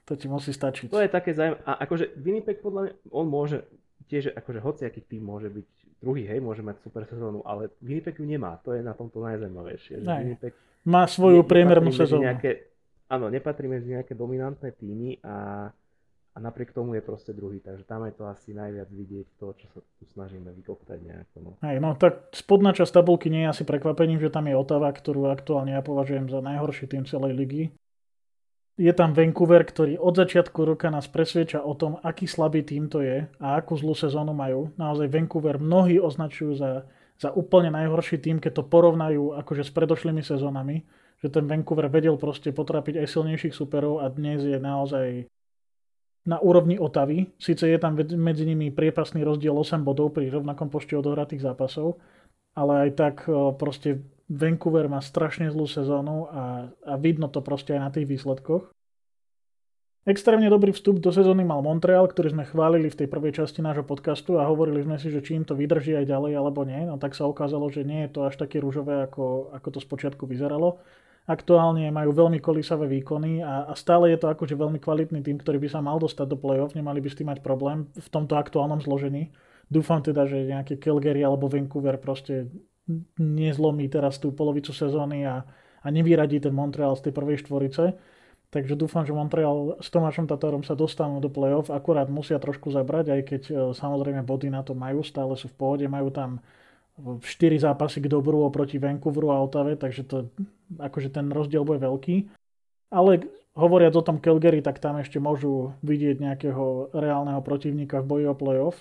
to ti musí stačiť. To je také zaujímavé. A akože Winnipeg podľa mňa, on môže tiež, akože hociaký tým môže byť druhý, hej, môže mať super sezónu, ale Winnipeg ju nemá. To je na tomto najzaujímavejšie. Winnipeg má svoju priemernú sezónu. Nejaké, áno, nepatrí medzi nejaké dominantné týmy a, a napriek tomu je proste druhý. Takže tam je to asi najviac vidieť to, čo sa tu snažíme vykoptať nejako. No. Hej, no tak spodná časť tabulky nie je asi prekvapením, že tam je Otava, ktorú aktuálne ja považujem za najhorší tým celej ligy je tam Vancouver, ktorý od začiatku roka nás presvieča o tom, aký slabý tým to je a akú zlú sezónu majú. Naozaj Vancouver mnohí označujú za, za úplne najhorší tým, keď to porovnajú akože s predošlými sezónami. Že ten Vancouver vedel proste potrapiť aj silnejších superov a dnes je naozaj na úrovni Otavy. Sice je tam medzi nimi priepasný rozdiel 8 bodov pri rovnakom počte odohratých zápasov, ale aj tak proste Vancouver má strašne zlú sezónu a, a vidno to proste aj na tých výsledkoch. Extrémne dobrý vstup do sezóny mal Montreal, ktorý sme chválili v tej prvej časti nášho podcastu a hovorili sme si, že či im to vydrží aj ďalej alebo nie. No tak sa ukázalo, že nie je to až také rúžové, ako, ako to spočiatku vyzeralo. Aktuálne majú veľmi kolísavé výkony a, a stále je to akože veľmi kvalitný tým, ktorý by sa mal dostať do play-off, nemali by s tým mať problém v tomto aktuálnom zložení. Dúfam teda, že nejaké Calgary alebo Vancouver proste nezlomí teraz tú polovicu sezóny a, a nevyradí ten Montreal z tej prvej štvorice. Takže dúfam, že Montreal s Tomášom Tatárom sa dostanú do play-off, akurát musia trošku zabrať, aj keď e, samozrejme body na to majú, stále sú v pohode, majú tam 4 zápasy k dobru oproti Vancouveru a Otave, takže to, akože ten rozdiel bude veľký. Ale hovoriac o tom Calgary, tak tam ešte môžu vidieť nejakého reálneho protivníka v boji o play-off.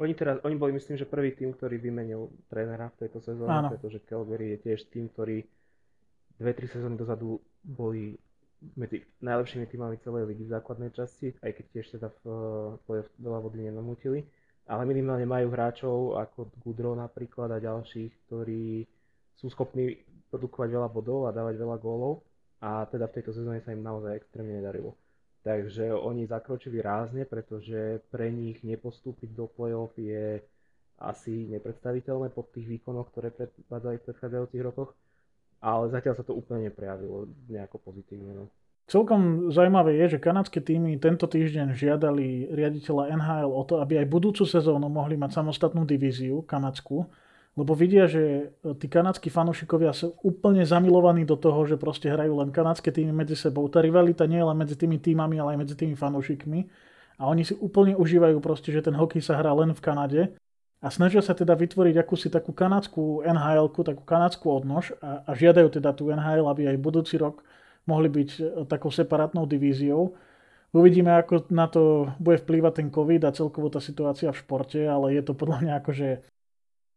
Oni, teraz, oni boli, myslím, že prvý tým, ktorý vymenil trénera v tejto sezóne, Áno. pretože Calgary je tiež tým, ktorý dve, tri sezóny dozadu boli medzi najlepšími týmami celej ligy v základnej časti, aj keď tiež teda v play veľa vody nenamútili. Ale minimálne majú hráčov ako Gudro napríklad a ďalších, ktorí sú schopní produkovať veľa bodov a dávať veľa gólov. A teda v tejto sezóne sa im naozaj extrémne nedarilo. Takže oni zakročili rázne, pretože pre nich nepostúpiť do play-off je asi nepredstaviteľné po tých výkonoch, ktoré predvádzali v predchádzajúcich rokoch, ale zatiaľ sa to úplne neprejavilo nejako pozitívne. No. Celkom zaujímavé je, že kanadské týmy tento týždeň žiadali riaditeľa NHL o to, aby aj budúcu sezónu mohli mať samostatnú divíziu kanadskú, lebo vidia, že e, tí kanadskí fanúšikovia sú úplne zamilovaní do toho, že proste hrajú len kanadské týmy medzi sebou. Tá rivalita nie je len medzi tými týmami, ale aj medzi tými fanúšikmi. A oni si úplne užívajú proste, že ten hokej sa hrá len v Kanade. A snažia sa teda vytvoriť akúsi takú kanadskú nhl takú kanadskú odnož a, a žiadajú teda tú NHL, aby aj budúci rok mohli byť e, takou separátnou divíziou. Uvidíme, ako na to bude vplývať ten COVID a celkovo tá situácia v športe, ale je to podľa mňa akože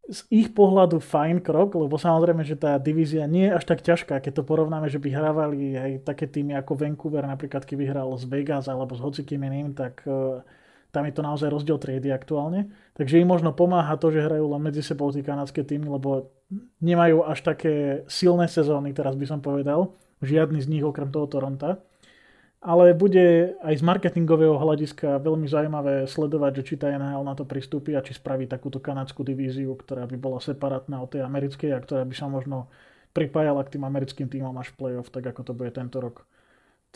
z ich pohľadu fajn krok, lebo samozrejme, že tá divízia nie je až tak ťažká, keď to porovnáme, že by hrávali aj také týmy ako Vancouver, napríklad keď vyhral z Vegas alebo s hocikým iným, tak uh, tam je to naozaj rozdiel triedy aktuálne. Takže im možno pomáha to, že hrajú len medzi sebou tí kanadské týmy, lebo nemajú až také silné sezóny, teraz by som povedal. Žiadny z nich okrem toho Toronta ale bude aj z marketingového hľadiska veľmi zaujímavé sledovať, že či tá NHL na to pristúpi a či spraví takúto kanadskú divíziu, ktorá by bola separátna od tej americkej a ktorá by sa možno pripájala k tým americkým týmom až v playoff, tak ako to bude tento rok.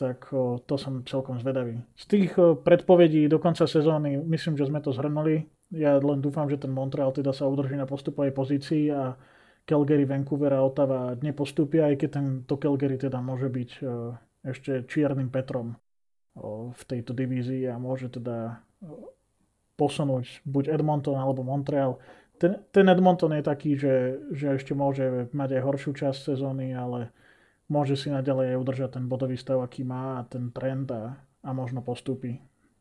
Tak to som celkom zvedavý. Z tých predpovedí do konca sezóny myslím, že sme to zhrnuli. Ja len dúfam, že ten Montreal teda sa udrží na postupovej pozícii a Calgary, Vancouver a Ottawa nepostúpia, aj keď tento Calgary teda môže byť o, ešte čiernym Petrom v tejto divízii a môže teda posunúť buď Edmonton alebo Montreal. Ten, ten Edmonton je taký, že, že ešte môže mať aj horšiu časť sezóny, ale môže si naďalej aj udržať ten bodový stav, aký má a ten trend a, a možno postupí.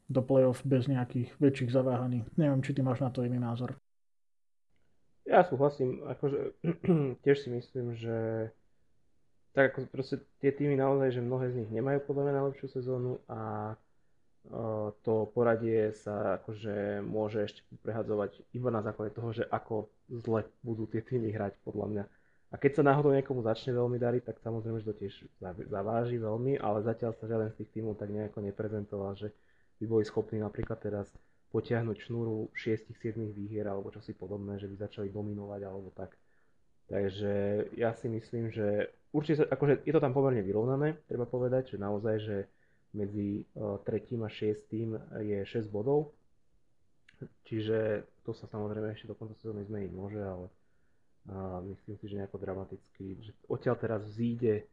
do playoff bez nejakých väčších zaváhaní. Neviem, či ty máš na to iný názor. Ja súhlasím, akože tiež si myslím, že tak ako proste tie týmy naozaj, že mnohé z nich nemajú podľa mňa najlepšiu sezónu a to poradie sa akože môže ešte prehadzovať iba na základe toho, že ako zle budú tie týmy hrať podľa mňa. A keď sa náhodou niekomu začne veľmi dariť, tak samozrejme, že to tiež zaváži veľmi, ale zatiaľ sa žiaden z tých týmov tak nejako neprezentoval, že by boli schopní napríklad teraz potiahnuť šnúru 6-7 výhier alebo čosi podobné, že by začali dominovať alebo tak. Takže ja si myslím, že určite, akože je to tam pomerne vyrovnané, treba povedať, že naozaj, že medzi tretím a šiestým je 6 bodov. Čiže to sa samozrejme ešte do konca sezóny zmeniť môže, ale a myslím si, že nejako dramaticky, že odtiaľ teraz vzíde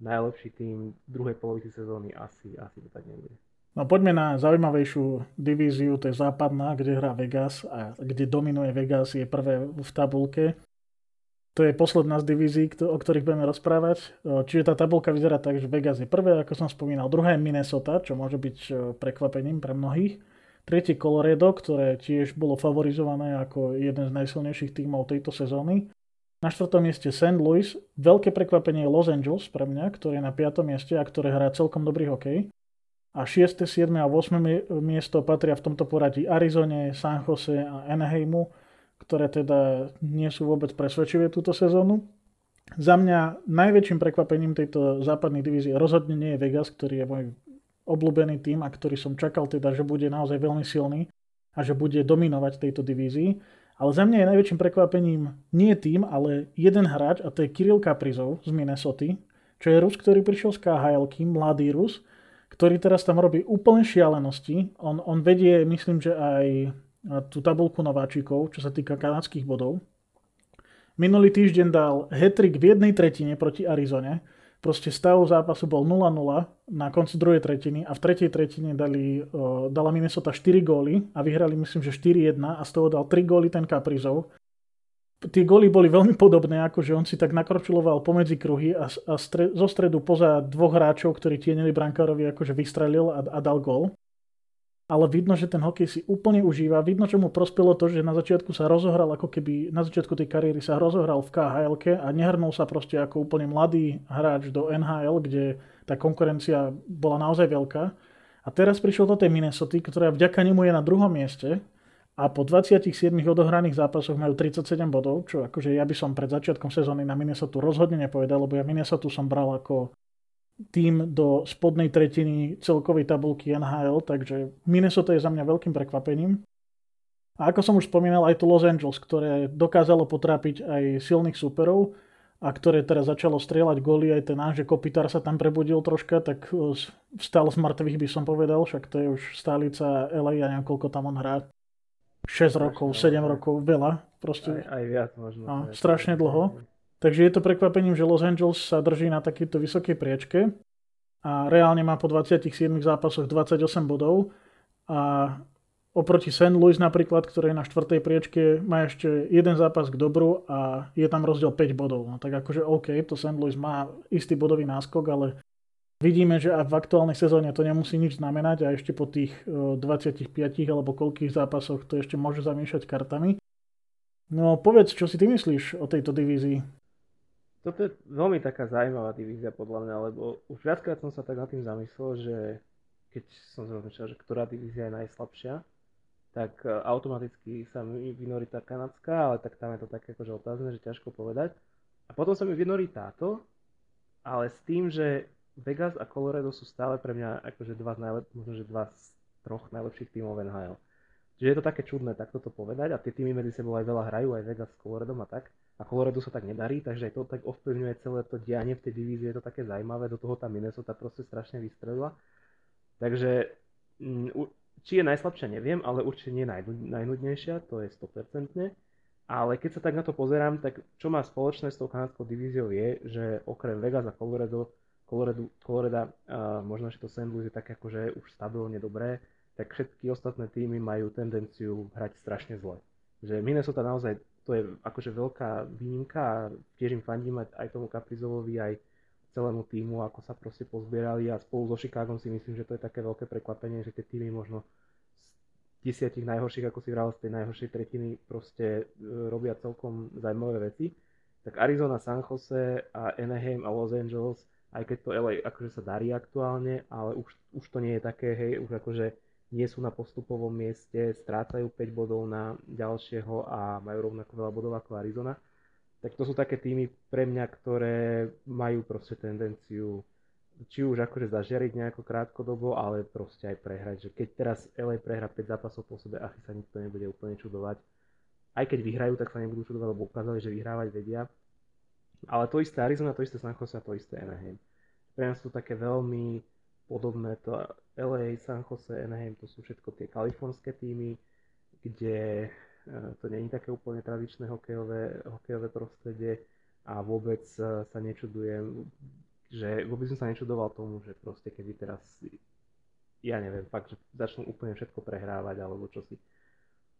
najlepší tým druhej polovici sezóny, asi, asi to tak nebude. No poďme na zaujímavejšiu divíziu, to je západná, kde hrá Vegas a kde dominuje Vegas, je prvé v tabulke. To je posledná z divízií, o ktorých budeme rozprávať. Čiže tá tabulka vyzerá tak, že Vegas je prvé, ako som spomínal, druhé je Minnesota, čo môže byť prekvapením pre mnohých. Tretie Colorado, ktoré tiež bolo favorizované ako jeden z najsilnejších tímov tejto sezóny. Na štvrtom mieste St. Louis, veľké prekvapenie je Los Angeles pre mňa, ktoré je na piatom mieste a ktoré hrá celkom dobrý hokej. A 6., 7. a 8. miesto patria v tomto poradí Arizone, San Jose a Anaheimu, ktoré teda nie sú vôbec presvedčivé túto sezónu. Za mňa najväčším prekvapením tejto západnej divízie rozhodne nie je Vegas, ktorý je môj obľúbený tým a ktorý som čakal teda, že bude naozaj veľmi silný a že bude dominovať tejto divízii. Ale za mňa je najväčším prekvapením nie tým, ale jeden hráč a to je Kirill Kaprizov z Minnesota, čo je Rus, ktorý prišiel z KHL, mladý Rus, ktorý teraz tam robí úplne šialenosti. On, on vedie, myslím, že aj tú tabulku nováčikov, čo sa týka kanadských bodov. Minulý týždeň dal hetrik v jednej tretine proti Arizone, Proste stav zápasu bol 0-0 na konci druhej tretiny a v tretej tretine dali, dala Minnesota 4 góly a vyhrali myslím, že 4-1 a z toho dal 3 góly ten Kaprizov. Tie góly boli veľmi podobné, akože on si tak nakročiloval pomedzi kruhy a, a stre, zo stredu poza dvoch hráčov, ktorí tienili brankárovi, akože vystrelil a, a dal gól ale vidno, že ten hokej si úplne užíva. Vidno, čo mu prospelo to, že na začiatku sa rozohral, ako keby na začiatku tej kariéry sa rozohral v khl a nehrnul sa proste ako úplne mladý hráč do NHL, kde tá konkurencia bola naozaj veľká. A teraz prišiel do tej Minnesota, ktorá vďaka nemu je na druhom mieste a po 27 odohraných zápasoch majú 37 bodov, čo akože ja by som pred začiatkom sezóny na Minnesota rozhodne nepovedal, lebo ja Minnesota som bral ako tým do spodnej tretiny celkovej tabulky NHL, takže Minnesota je za mňa veľkým prekvapením. A ako som už spomínal, aj to Los Angeles, ktoré dokázalo potrápiť aj silných superov a ktoré teraz začalo strieľať góly, aj ten náš, že Kopitar sa tam prebudil troška, tak e, vstal z mŕtvych by som povedal, však to je už stálica LA a niekoľko tam on hrá. 6 rokov, 7 rokov, veľa. Proste, aj, aj viac možno. No, strašne dlho. Takže je to prekvapením, že Los Angeles sa drží na takýto vysokej priečke a reálne má po 27 zápasoch 28 bodov a oproti St. Louis napríklad, ktorý je na štvrtej priečke, má ešte jeden zápas k dobru a je tam rozdiel 5 bodov. No tak akože OK, to St. Louis má istý bodový náskok, ale vidíme, že v aktuálnej sezóne to nemusí nič znamenať a ešte po tých 25 alebo koľkých zápasoch to ešte môže zamiešať kartami. No povedz, čo si ty myslíš o tejto divízii? Toto je veľmi taká zaujímavá divízia podľa mňa, lebo už viackrát som sa tak nad tým zamyslel, že keď som rozmýšľal, že ktorá divízia je najslabšia, tak e, automaticky sa mi vynorí tá kanadská, ale tak tam je to také akože otázne, že ťažko povedať. A potom sa mi vynorí táto, ale s tým, že Vegas a Colorado sú stále pre mňa akože dva z najlep- možno, že dva z troch najlepších tímov NHL. Čiže je to také čudné takto to povedať a tie týmy medzi sebou aj veľa hrajú, aj Vegas s Colorado a tak a Colorado sa tak nedarí, takže aj to tak ovplyvňuje celé to dianie v tej divízii, je to také zaujímavé, do toho tá Minnesota proste strašne vystrelila. Takže mm, či je najslabšia, neviem, ale určite nie najnudnejšia, to je 100%. Ale keď sa tak na to pozerám, tak čo má spoločné s tou kanadskou divíziou je, že okrem Vegas a Colorado, Colorado, Colorado a možno, že to St. Louis je také akože už stabilne dobré, tak všetky ostatné týmy majú tendenciu hrať strašne zle. Že Minnesota naozaj to je akože veľká výnimka a tiež im fandím aj tomu Kaprizovovi, aj celému týmu, ako sa proste pozbierali a spolu so Chicagom si myslím, že to je také veľké prekvapenie, že tie týmy možno z desiatich najhorších, ako si vral z tej najhoršej tretiny, proste e, robia celkom zaujímavé veci. Tak Arizona, San Jose a Anaheim a Los Angeles, aj keď to LA akože sa darí aktuálne, ale už, už to nie je také, hej, už akože nie sú na postupovom mieste, strácajú 5 bodov na ďalšieho a majú rovnako veľa bodov ako Arizona. Tak to sú také týmy pre mňa, ktoré majú proste tendenciu či už akože zažiariť nejako krátkodobo, ale proste aj prehrať. Že keď teraz LA prehra 5 zápasov po sebe, asi sa nikto nebude úplne čudovať. Aj keď vyhrajú, tak sa nebudú čudovať, lebo ukázali, že vyhrávať vedia. Ale to isté Arizona, to isté San Jose a to isté Anaheim. Pre nás sú také veľmi podobné to LA, San Jose, Anaheim, to sú všetko tie kalifornské týmy, kde e, to není také úplne tradičné hokejové, hokejové prostredie a vôbec e, sa nečudujem že vôbec som sa nečudoval tomu, že proste keby teraz, ja neviem, fakt, že začnú úplne všetko prehrávať, alebo čo si.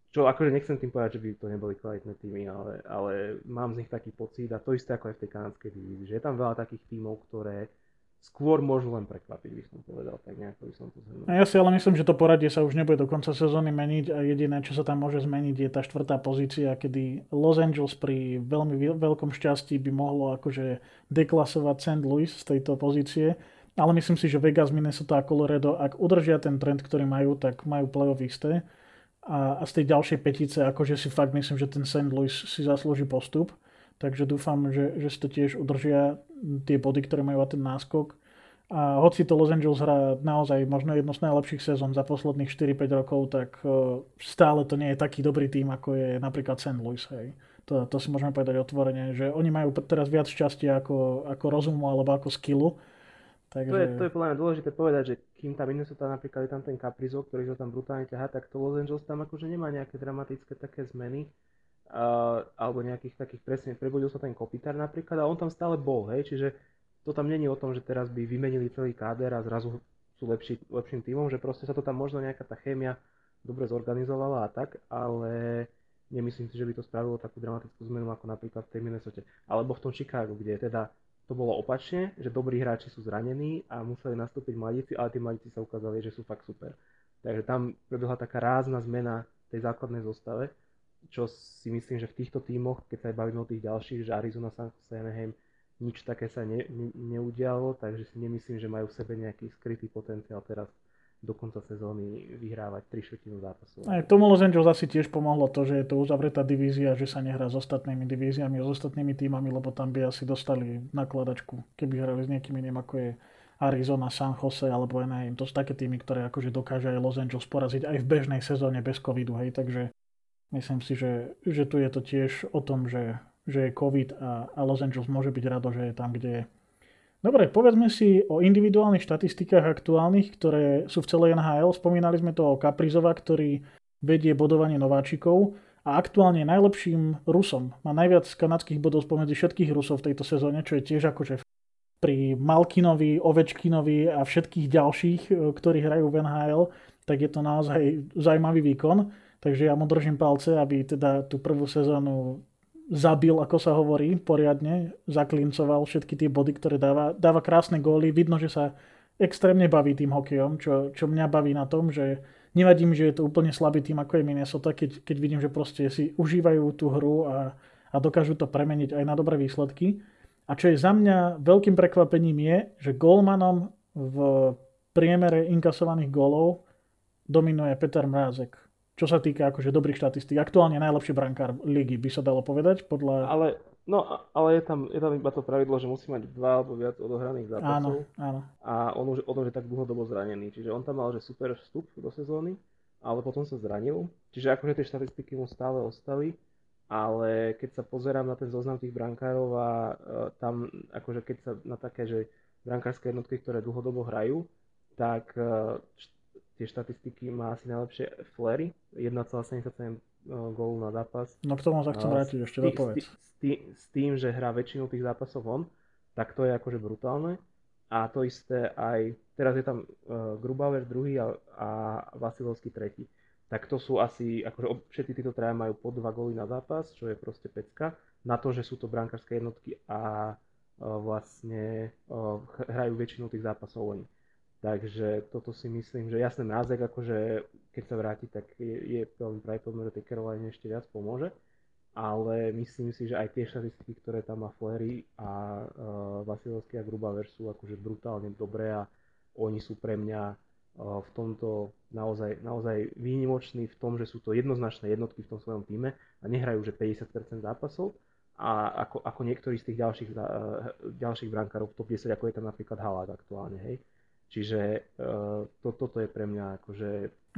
Čo akože nechcem tým povedať, že by to neboli kvalitné týmy, ale, ale mám z nich taký pocit a to isté ako aj v tej kanadskej divízii, že je tam veľa takých tímov, ktoré skôr môžu len prekvapiť, by som povedal, tak nejako by som to zhrnul. Ja si ale myslím, že to poradie sa už nebude do konca sezóny meniť a jediné, čo sa tam môže zmeniť, je tá štvrtá pozícia, kedy Los Angeles pri veľmi veľkom šťastí by mohlo akože deklasovať St. Louis z tejto pozície, ale myslím si, že Vegas, Minnesota a Colorado, ak udržia ten trend, ktorý majú, tak majú playoff isté. A, a z tej ďalšej petice, akože si fakt myslím, že ten St. Louis si zaslúži postup. Takže dúfam, že, že si to tiež udržia tie body, ktoré majú ten náskok. A hoci to Los Angeles hrá naozaj možno jedno z najlepších sezón za posledných 4-5 rokov, tak e, stále to nie je taký dobrý tým, ako je napríklad St. Louis. Hej. To, to si môžeme povedať otvorene, že oni majú teraz viac šťastia ako, ako rozumu alebo ako skillu. Takže... To, je, to je podľa mňa dôležité povedať, že kým tá Minnesota napríklad je tam ten Caprizo, ktorý sa tam brutálne ťahá, tak to Los Angeles tam akože nemá nejaké dramatické také zmeny uh, alebo nejakých takých presne, prebudil sa ten Kopitar napríklad a on tam stále bol, hej, čiže to tam není o tom, že teraz by vymenili celý káder a zrazu sú lepší, lepším tímom, že proste sa to tam možno nejaká tá chémia dobre zorganizovala a tak, ale nemyslím si, že by to spravilo takú dramatickú zmenu ako napríklad v tej Minnesota. Alebo v tom Chicago, kde teda to bolo opačne, že dobrí hráči sú zranení a museli nastúpiť mladíci, ale tí mladíci sa ukázali, že sú fakt super. Takže tam prebehla taká rázna zmena tej základnej zostave čo si myslím, že v týchto tímoch, keď sa aj bavíme o tých ďalších, že Arizona, San Jose, Anaheim, nič také sa ne, ne, neudialo, takže si nemyslím, že majú v sebe nejaký skrytý potenciál teraz do konca sezóny vyhrávať 3 štvrtinu zápasov. Aj tomu Los Angeles asi tiež pomohlo to, že je to uzavretá divízia, že sa nehrá s ostatnými divíziami, s ostatnými týmami, lebo tam by asi dostali nakladačku, keby hrali s niekým iným, ako je Arizona, San Jose alebo Anaheim. To sú také týmy, ktoré akože dokáže aj Los Angeles poraziť aj v bežnej sezóne bez covidu, hej, takže Myslím si, že, že tu je to tiež o tom, že, že je COVID a, a Los Angeles môže byť rado, že je tam, kde je. Dobre, povedzme si o individuálnych štatistikách aktuálnych, ktoré sú v celej NHL. Spomínali sme to o Kaprizova, ktorý vedie bodovanie nováčikov a aktuálne najlepším Rusom. Má najviac kanadských bodov spomedzi všetkých Rusov v tejto sezóne, čo je tiež akože pri Malkinovi, Ovečkinovi a všetkých ďalších, ktorí hrajú v NHL, tak je to naozaj zaujímavý výkon. Takže ja mu držím palce, aby teda tú prvú sezónu zabil, ako sa hovorí, poriadne, zaklincoval všetky tie body, ktoré dáva. Dáva krásne góly, vidno, že sa extrémne baví tým hokejom, čo, čo mňa baví na tom, že nevadí mi, že je to úplne slabý tým, ako je Minnesota, keď, keď vidím, že proste si užívajú tú hru a, a dokážu to premeniť aj na dobré výsledky. A čo je za mňa veľkým prekvapením je, že golmanom v priemere inkasovaných gólov dominuje Peter Mrázek čo sa týka akože dobrých štatistík. Aktuálne najlepší brankár ligy, by sa dalo povedať, podľa... Ale, no, ale je tam, je tam iba to pravidlo, že musí mať dva alebo viac odohraných zápasov. Áno, áno. A on už, on už je tak dlhodobo zranený. Čiže on tam mal že super vstup do sezóny, ale potom sa zranil. Čiže akože tie štatistiky mu stále ostali. Ale keď sa pozerám na ten zoznam tých brankárov a uh, tam, akože keď sa na také, že brankárske jednotky, ktoré dlhodobo hrajú, tak uh, tie štatistiky má asi najlepšie Flery, 1,77 e, gólu na zápas. No k tomu sa chcem vrátiť ešte dopovedz. S, tý, s tým, že hrá väčšinu tých zápasov on, tak to je akože brutálne. A to isté aj, teraz je tam uh, Grubauer druhý a, a Vasilovský tretí. Tak to sú asi, akože všetci títo traja majú po dva góly na zápas, čo je proste pecka. Na to, že sú to brankárske jednotky a vlastne hrajú väčšinu tých zápasov oni. Takže toto si myslím, že jasný mrázek, akože keď sa vráti, tak je, je veľmi pravdepodobné, že tej Caroline ešte viac pomôže. Ale myslím si, že aj tie štatistiky, ktoré tam má Flery a uh, Vasilovský a Grubaver sú akože brutálne dobré a oni sú pre mňa uh, v tomto naozaj, naozaj výnimoční v tom, že sú to jednoznačné jednotky v tom svojom týme a nehrajú že 50% zápasov, a ako, ako niektorí z tých ďalších, uh, ďalších brankárov v top 10, ako je tam napríklad Halák aktuálne, hej. Čiže uh, to, toto je pre mňa akože,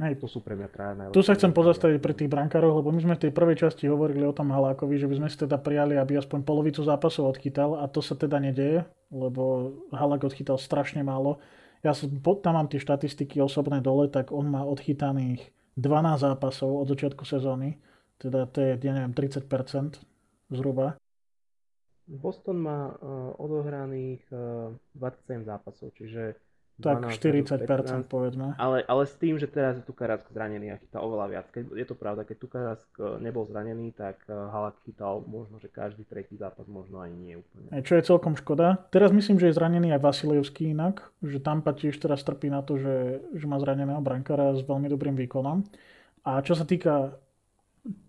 Hej. to sú pre mňa traja najlepšie. Tu sa chcem pozastaviť pri tých brankároch, lebo my sme v tej prvej časti hovorili o tom Halákovi, že by sme si teda prijali, aby aspoň polovicu zápasov odchytal a to sa teda nedeje, lebo Halák odchytal strašne málo. Ja som, tam mám tie štatistiky osobné dole, tak on má odchytaných 12 zápasov od začiatku sezóny, teda to je, ja neviem, 30% zhruba. Boston má uh, odohraných uh, eh, 27 zápasov, čiže tak 40% 15, povedzme. Ale, ale s tým, že teraz je Tukarask zranený a chytá oveľa viac. Keď, je to pravda, keď Tukarask eh, nebol zranený, tak Halak chytal možno, že každý tretí zápas, možno ani nie úplne. Čo je celkom škoda. Teraz myslím, že je zranený aj Vasilevský inak, že Tampa tiež teraz trpí na to, že, že má zraneného brankára s veľmi dobrým výkonom. A čo sa týka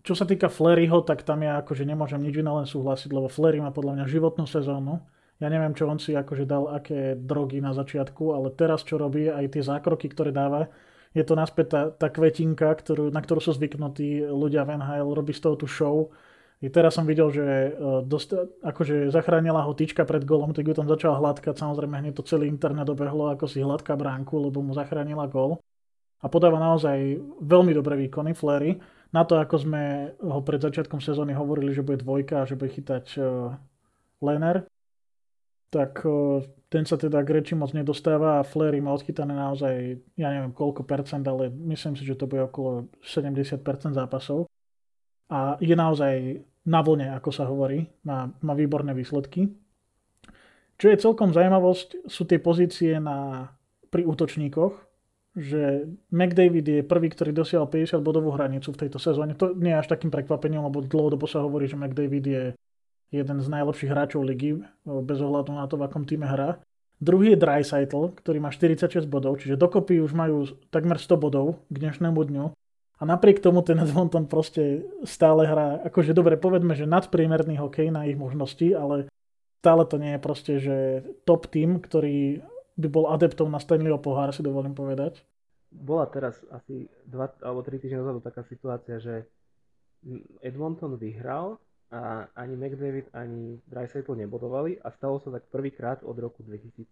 čo sa týka Fleryho, tak tam ja akože nemôžem nič iné len súhlasiť, lebo Flery má podľa mňa životnú sezónu. Ja neviem, čo on si akože dal, aké drogy na začiatku, ale teraz čo robí, aj tie zákroky, ktoré dáva, je to naspäť tá, tá kvetinka, ktorú, na ktorú sú zvyknutí ľudia v NHL, robí z toho tú show. I teraz som videl, že e, dost, akože zachránila ho tyčka pred golom, tak ju tam začal hladkať, samozrejme hneď to celý internet dobehlo, ako si hladká bránku, lebo mu zachránila gol. A podáva naozaj veľmi dobré výkony Flery na to, ako sme ho pred začiatkom sezóny hovorili, že bude dvojka že bude chytať uh, Lener, tak uh, ten sa teda k reči moc nedostáva a Flery má odchytané naozaj, ja neviem koľko percent, ale myslím si, že to bude okolo 70% zápasov. A je naozaj na vlne, ako sa hovorí, má, má výborné výsledky. Čo je celkom zaujímavosť, sú tie pozície na, pri útočníkoch, že McDavid je prvý, ktorý dosiahol 50 bodovú hranicu v tejto sezóne. To nie je až takým prekvapením, lebo dlhodobo sa hovorí, že McDavid je jeden z najlepších hráčov ligy, bez ohľadu na to, v akom týme hrá. Druhý je Dreisaitl, ktorý má 46 bodov, čiže dokopy už majú takmer 100 bodov k dnešnému dňu. A napriek tomu ten Edmonton proste stále hrá, akože dobre, povedme, že nadpriemerný hokej na ich možnosti, ale stále to nie je proste, že top tým, ktorý by bol adeptom na Stanleyho pohár, si dovolím povedať. Bola teraz asi 2 alebo 3 týždne dozadu taká situácia, že Edmonton vyhral a ani McDavid, ani Dreisaitl nebodovali a stalo sa tak prvýkrát od roku 2017,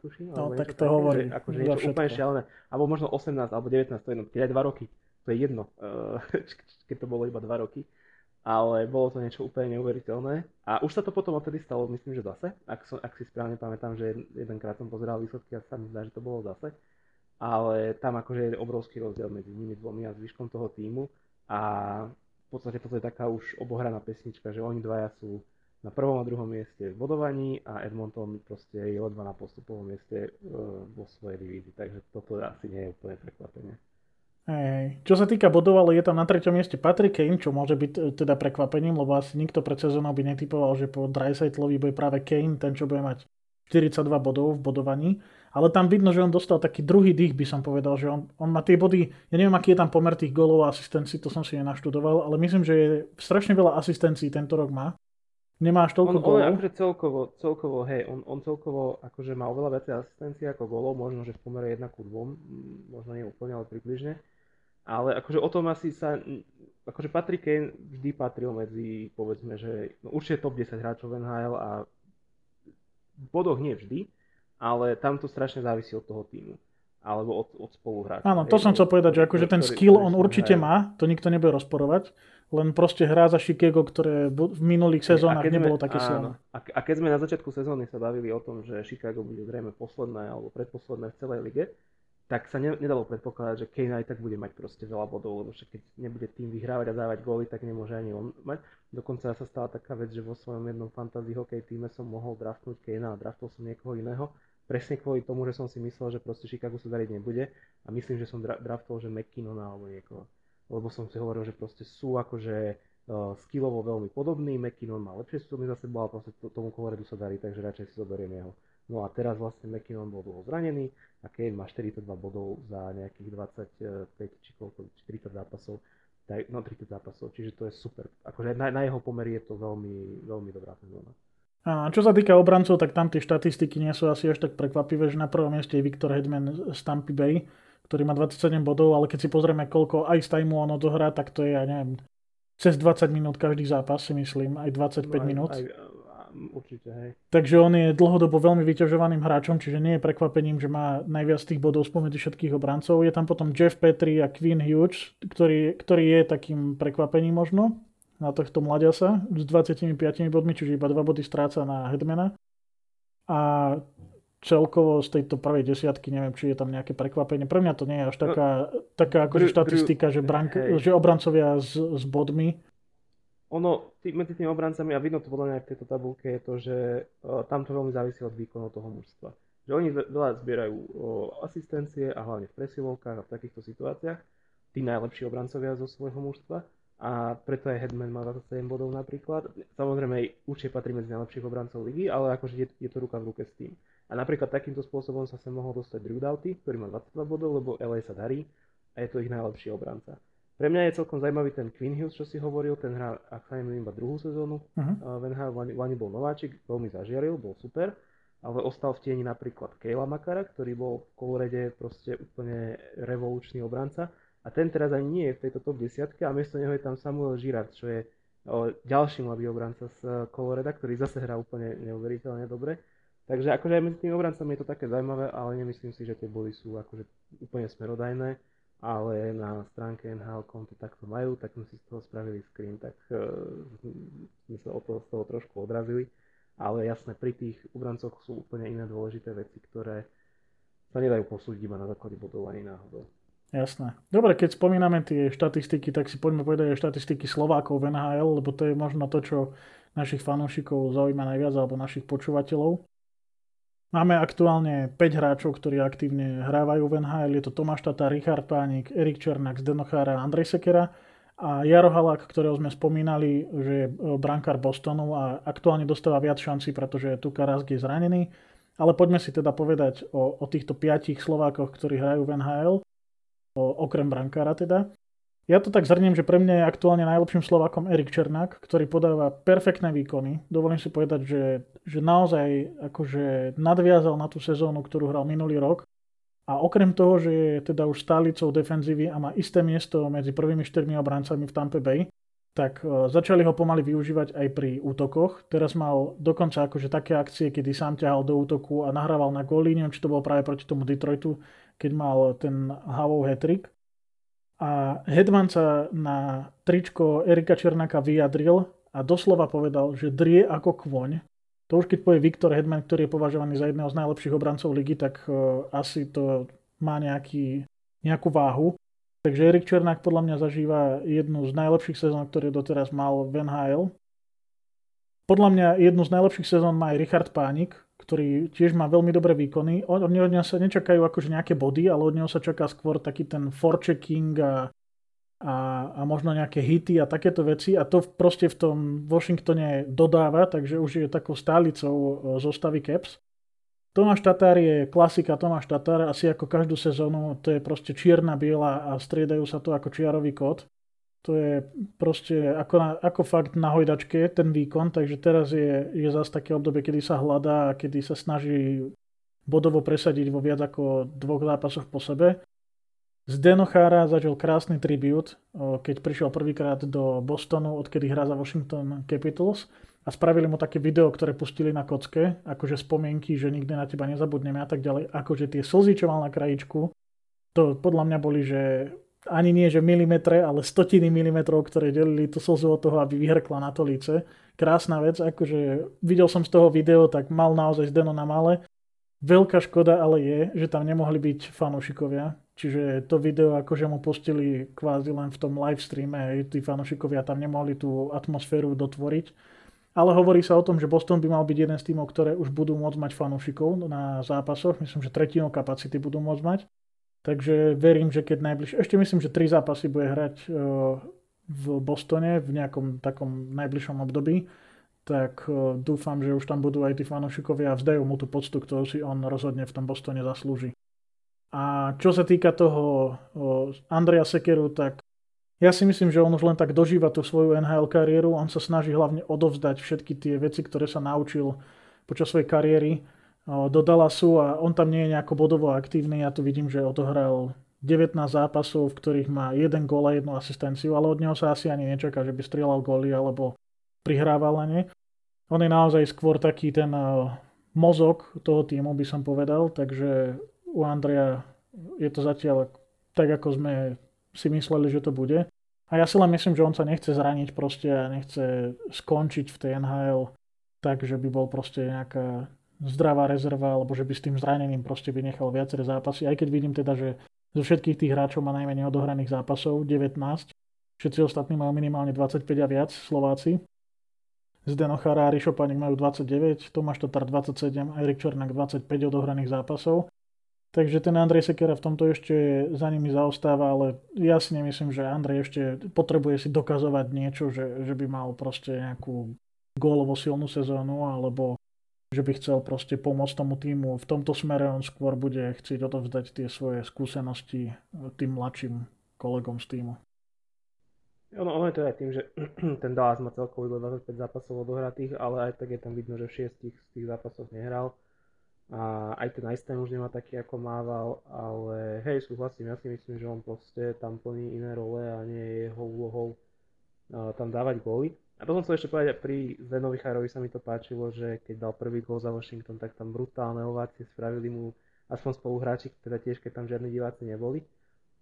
tuším. No, tak to hovorím. Akože niečo úplne šialené. Alebo možno 18, alebo 19, to je jedno. Keď aj 2 roky, to je jedno, keď to bolo iba 2 roky ale bolo to niečo úplne neuveriteľné. A už sa to potom odtedy stalo, myslím, že zase. Ak, som, ak si správne pamätám, že jedenkrát som pozeral výsledky a sa mi zdá, že to bolo zase. Ale tam akože je obrovský rozdiel medzi nimi dvomi a zvyškom toho týmu. A v podstate to je taká už obohraná pesnička, že oni dvaja sú na prvom a druhom mieste v bodovaní a Edmonton proste je ledva na postupovom mieste uh, vo svojej divízii. Takže toto asi nie je úplne prekvapenie. Hej. Čo sa týka bodov, ale je tam na treťom mieste Patrick Kane, čo môže byť e, teda prekvapením, lebo asi nikto pred sezónou by netypoval, že po Dreisaitlovi bude práve Kane, ten, čo bude mať 42 bodov v bodovaní. Ale tam vidno, že on dostal taký druhý dých, by som povedal, že on, on má tie body, ja neviem, aký je tam pomer tých golov a asistencií, to som si nenaštudoval, ale myslím, že je strašne veľa asistencií tento rok má. Nemáš toľko on, golov? On akože celkovo, celkovo, hej, on, on celkovo akože má oveľa viacej asistencií ako golov, možno, že v pomere 1 ku 2, možno nie úplne, ale približne. Ale akože o tom asi sa, akože Patrick Kane vždy patril medzi, povedzme, že no určite top 10 hráčov NHL a v bodoch nie vždy, ale tam to strašne závisí od toho týmu alebo od, od spoluhráča. Áno, to som chcel povedať, že akože ten skill on určite má, to nikto nebude rozporovať, len proste hrá za Chicago, ktoré v minulých sezónach nebolo také silné. A, a keď sme na začiatku sezóny sa bavili o tom, že Chicago bude zrejme posledné alebo predposledné v celej lige, tak sa ne, nedalo predpokladať, že Kane aj tak bude mať proste veľa bodov, lebo však keď nebude tým vyhrávať a dávať góly, tak nemôže ani on mať. Dokonca sa stala taká vec, že vo svojom jednom fantasy hokej týme som mohol draftnúť Kane a draftol som niekoho iného. Presne kvôli tomu, že som si myslel, že proste Chicago sa dariť nebude a myslím, že som dra- draftol, že McKinnona alebo niekoho. Lebo som si hovoril, že proste sú akože uh, skillovo veľmi podobný, McKinnon má lepšie sezóny za sebou, ale proste tomu Coloredu sa darí, takže radšej si zoberiem jeho. No a teraz vlastne McKinnon bol dlho zranený a Kane má 42 bodov za nejakých 25 či koľko, 40 zápasov, tak, no 30 zápasov, čiže to je super. Akože na, na jeho pomery je to veľmi, veľmi dobrá sezóna. A čo sa týka obrancov, tak tam tie štatistiky nie sú asi až tak prekvapivé, že na prvom mieste je Viktor Hedman z Tampa Bay, ktorý má 27 bodov, ale keď si pozrieme, koľko aj z time on odohrá, tak to je, ja neviem, cez 20 minút každý zápas si myslím, aj 25 no, aj, minút. Aj, určite, hej. Takže on je dlhodobo veľmi vyťažovaným hráčom, čiže nie je prekvapením, že má najviac tých bodov spomedzi všetkých obrancov. Je tam potom Jeff Petri a Quinn Hughes, ktorý, ktorý je takým prekvapením možno na tohto mladiasa s 25 bodmi, čiže iba 2 body stráca na Hedmana. A celkovo z tejto prvej desiatky, neviem, či je tam nejaké prekvapenie. Pre mňa to nie je až taká, taká akože štatistika, že, brank, že obrancovia s, s bodmi. Ono, tý, medzi tými obrancami, a vidno to podľa mňa aj v tejto tabulke, je to, že uh, tam to veľmi závisí od výkonu toho mužstva. Že oni veľa zbierajú uh, asistencie a hlavne v presilovkách a v takýchto situáciách, tí najlepší obrancovia zo svojho mužstva a preto aj Headman má 27 bodov napríklad. Samozrejme, určite patrí medzi najlepších obrancov ligy, ale akože je, je to ruka v ruke s tým. A napríklad takýmto spôsobom sa sem mohol dostať Drew Doughty, ktorý má 22 bodov, lebo LA sa darí a je to ich najlepší obranca. Pre mňa je celkom zaujímavý ten Quinn Hughes, čo si hovoril, ten hrá, ak sa nemýlim, iba druhú sezónu. Uh-huh. Van Hal, Lani bol nováčik, veľmi zažiaril, bol super, ale ostal v tieni napríklad Kejla Makara, ktorý bol v Kolorede proste úplne revolučný obranca a ten teraz ani nie je v tejto top 10 a miesto neho je tam Samuel Girard, čo je o, ďalší mladý obranca z Coloreda, ktorý zase hrá úplne neuveriteľne dobre. Takže akože aj medzi tými obrancami je to také zaujímavé, ale nemyslím si, že tie body sú akože úplne smerodajné, ale na stránke NHL.com to takto majú, tak sme si z toho spravili screen, tak uh, sme sa od toho, z toho trošku odrazili. Ale jasné, pri tých obrancoch sú úplne iné dôležité veci, ktoré sa nedajú posúdiť iba na základe bodov náhodou. Jasné. Dobre, keď spomíname tie štatistiky, tak si poďme povedať aj štatistiky Slovákov v NHL, lebo to je možno to, čo našich fanúšikov zaujíma najviac, alebo našich počúvateľov. Máme aktuálne 5 hráčov, ktorí aktívne hrávajú v NHL. Je to Tomáš Tata, Richard Pánik, Erik Černák, Zdenochára a Andrej Sekera. A Jaro Halák, ktorého sme spomínali, že je brankár Bostonu a aktuálne dostáva viac šancí, pretože Tuka Rask je zranený. Ale poďme si teda povedať o, o týchto piatich Slovákoch, ktorí hrajú v NHL okrem brankára teda. Ja to tak zhrniem, že pre mňa je aktuálne najlepším Slovákom Erik Černák, ktorý podáva perfektné výkony. Dovolím si povedať, že, že naozaj akože nadviazal na tú sezónu, ktorú hral minulý rok. A okrem toho, že je teda už stálicou defenzívy a má isté miesto medzi prvými štyrmi obrancami v Tampa Bay, tak uh, začali ho pomaly využívať aj pri útokoch. Teraz mal dokonca akože také akcie, kedy sám ťahal do útoku a nahrával na góly. Neviem, či to bolo práve proti tomu Detroitu, keď mal ten Havov hetrik. A Hedman sa na tričko Erika Černáka vyjadril a doslova povedal, že drie ako kvoň. To už keď povie Viktor Hedman, ktorý je považovaný za jedného z najlepších obrancov ligy, tak uh, asi to má nejaký, nejakú váhu. Takže Erik Černák podľa mňa zažíva jednu z najlepších sezón, ktoré doteraz mal v NHL. Podľa mňa jednu z najlepších sezón má aj Richard Pánik, ktorý tiež má veľmi dobré výkony. Od neho sa nečakajú akože nejaké body, ale od neho sa čaká skôr taký ten forechecking a, a, a možno nejaké hity a takéto veci a to proste v tom Washingtone dodáva, takže už je takou stálicou zostavy Caps. Tomáš Tatár je klasika Tomáš Tatár, asi ako každú sezónu, to je proste čierna, biela a striedajú sa to ako čiarový kód. To je proste ako, na, ako fakt na hojdačke ten výkon, takže teraz je, je zase také obdobie, kedy sa hľadá a kedy sa snaží bodovo presadiť vo viac ako dvoch zápasoch po sebe. Z Denochára začal krásny tribut, keď prišiel prvýkrát do Bostonu, odkedy hrá za Washington Capitals a spravili mu také video, ktoré pustili na kocke, akože spomienky, že nikdy na teba nezabudneme a tak ďalej. Akože tie slzy, čo mal na krajičku, to podľa mňa boli, že ani nie že milimetre, ale stotiny milimetrov, ktoré delili tú slzu od toho, aby vyhrkla na to líce. Krásna vec, akože videl som z toho video, tak mal naozaj Zdeno na male. Veľká škoda ale je, že tam nemohli byť fanúšikovia, čiže to video akože mu pustili kvázi len v tom live streame, tí fanúšikovia tam nemohli tú atmosféru dotvoriť. Ale hovorí sa o tom, že Boston by mal byť jeden z týmov, ktoré už budú môcť mať fanúšikov na zápasoch. Myslím, že tretinu kapacity budú môcť mať. Takže verím, že keď najbližšie, ešte myslím, že tri zápasy bude hrať v Bostone v nejakom takom najbližšom období, tak e, dúfam, že už tam budú aj tí fanúšikovia a vzdajú mu tú poctu, ktorú si on rozhodne v tom Bostone zaslúži. A čo sa týka toho Andrea Sekeru, tak ja si myslím, že on už len tak dožíva tú svoju NHL kariéru. On sa snaží hlavne odovzdať všetky tie veci, ktoré sa naučil počas svojej kariéry do Dallasu a on tam nie je nejako bodovo aktívny. Ja tu vidím, že odohral 19 zápasov, v ktorých má jeden gól a jednu asistenciu, ale od neho sa asi ani nečaká, že by strieľal góly alebo prihrával na ne. On je naozaj skôr taký ten mozog toho týmu, by som povedal, takže u Andreja je to zatiaľ tak, ako sme si mysleli, že to bude. A ja si len myslím, že on sa nechce zraniť proste a nechce skončiť v tej NHL tak, že by bol proste nejaká zdravá rezerva, alebo že by s tým zranením proste vynechal viaceré zápasy. Aj keď vidím teda, že zo všetkých tých hráčov má najmenej odohraných zápasov, 19. Všetci ostatní majú minimálne 25 a viac, Slováci. Zdeno Chara a Rišo majú 29, Tomáš Tatar 27, Erik Černák 25 odohraných zápasov. Takže ten Andrej Sekera v tomto ešte za nimi zaostáva, ale ja si nemyslím, že Andrej ešte potrebuje si dokazovať niečo, že, že by mal proste nejakú gólovo silnú sezónu, alebo že by chcel proste pomôcť tomu týmu. V tomto smere on skôr bude chcieť odovzdať tie svoje skúsenosti tým mladším kolegom z týmu. Ono, ono je to aj tým, že ten Dallas má celkovo iba 25 zápasov odohratých, ale aj tak je tam vidno, že v šiestich z tých zápasoch nehral a aj ten Einstein už nemá taký, ako mával, ale hej, súhlasím, ja si myslím, že on proste tam plní iné role a nie je jeho úlohou uh, tam dávať góly. A potom som ešte povedať, pri Zdenovi Charovi sa mi to páčilo, že keď dal prvý gól za Washington, tak tam brutálne ovácie spravili mu aspoň spoluhráči, teda tiež keď tam žiadni diváci neboli.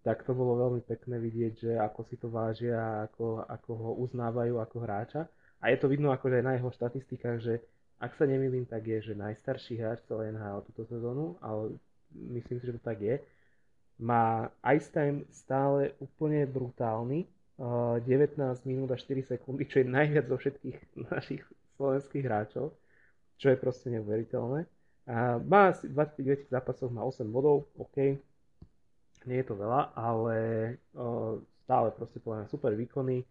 Tak to bolo veľmi pekné vidieť, že ako si to vážia ako, ako ho uznávajú ako hráča. A je to vidno akože aj na jeho štatistikách, že ak sa nemýlim, tak je, že najstarší hráč celé NHL túto sezónu, ale myslím si, že to tak je. Má ice time stále úplne brutálny, 19 minút a 4 sekundy, čo je najviac zo všetkých našich slovenských hráčov, čo je proste neuveriteľné. A má asi 29 zápasov, má 8 bodov, OK, nie je to veľa, ale stále proste podľa super výkony,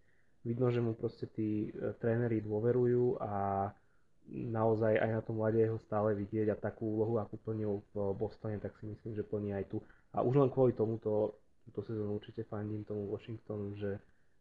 vidno, že mu proste tí e, tréneri dôverujú a naozaj aj na tom mlade ho stále vidieť a takú úlohu, akú plnil v Bostone, tak si myslím, že plní aj tu. A už len kvôli tomuto, túto sezónu určite fandím tomu Washingtonu, že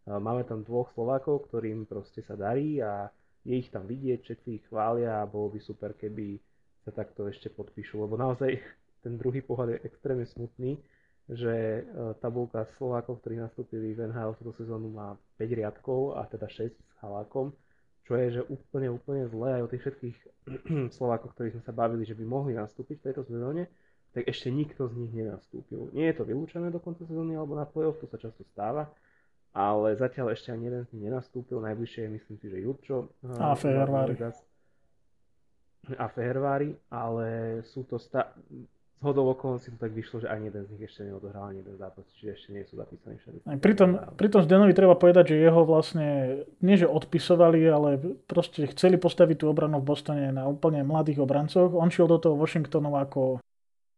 máme tam dvoch Slovákov, ktorým proste sa darí a je ich tam vidieť, všetci ich chvália a bolo by super, keby sa takto ešte podpíšu, lebo naozaj ten druhý pohľad je extrémne smutný, že tabulka Slovákov, ktorí nastúpili v NHL túto sezónu má 5 riadkov a teda 6 s Halákom čo je, že úplne, úplne zlé aj o tých všetkých Slovákoch, ktorí sme sa bavili, že by mohli nastúpiť v tejto sezóne, tak ešte nikto z nich nenastúpil. Nie je to vylúčené do konca sezóny alebo na play-off, to sa často stáva, ale zatiaľ ešte ani jeden z nich nenastúpil. Najbližšie je myslím si, že Jurčo. A Fehervári. A Fehervári, ale sú to sta- hodou okolností to tak vyšlo, že ani jeden z nich ešte neodohral ani jeden zápas, čiže ešte nie sú zapísaní všetci. Pri tom, pri tom Zdenovi treba povedať, že jeho vlastne, nie že odpisovali, ale proste chceli postaviť tú obranu v Bostone na úplne mladých obrancoch. On šiel do toho Washingtonu ako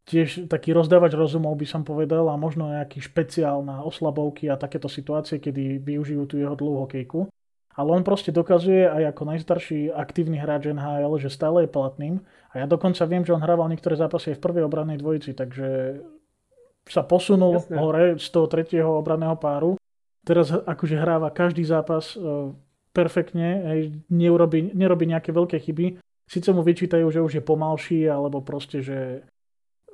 tiež taký rozdávač rozumov by som povedal a možno nejaký špeciál na oslabovky a takéto situácie, kedy využijú tú jeho dlhú hokejku ale on proste dokazuje aj ako najstarší aktívny hráč NHL, že stále je platným. A ja dokonca viem, že on hrával niektoré zápasy aj v prvej obrannej dvojici, takže sa posunul Jasne. hore z toho tretieho obranného páru. Teraz akože hráva každý zápas uh, perfektne, hej, nerobí, nerobí nejaké veľké chyby. Sice mu vyčítajú, že už je pomalší, alebo proste, že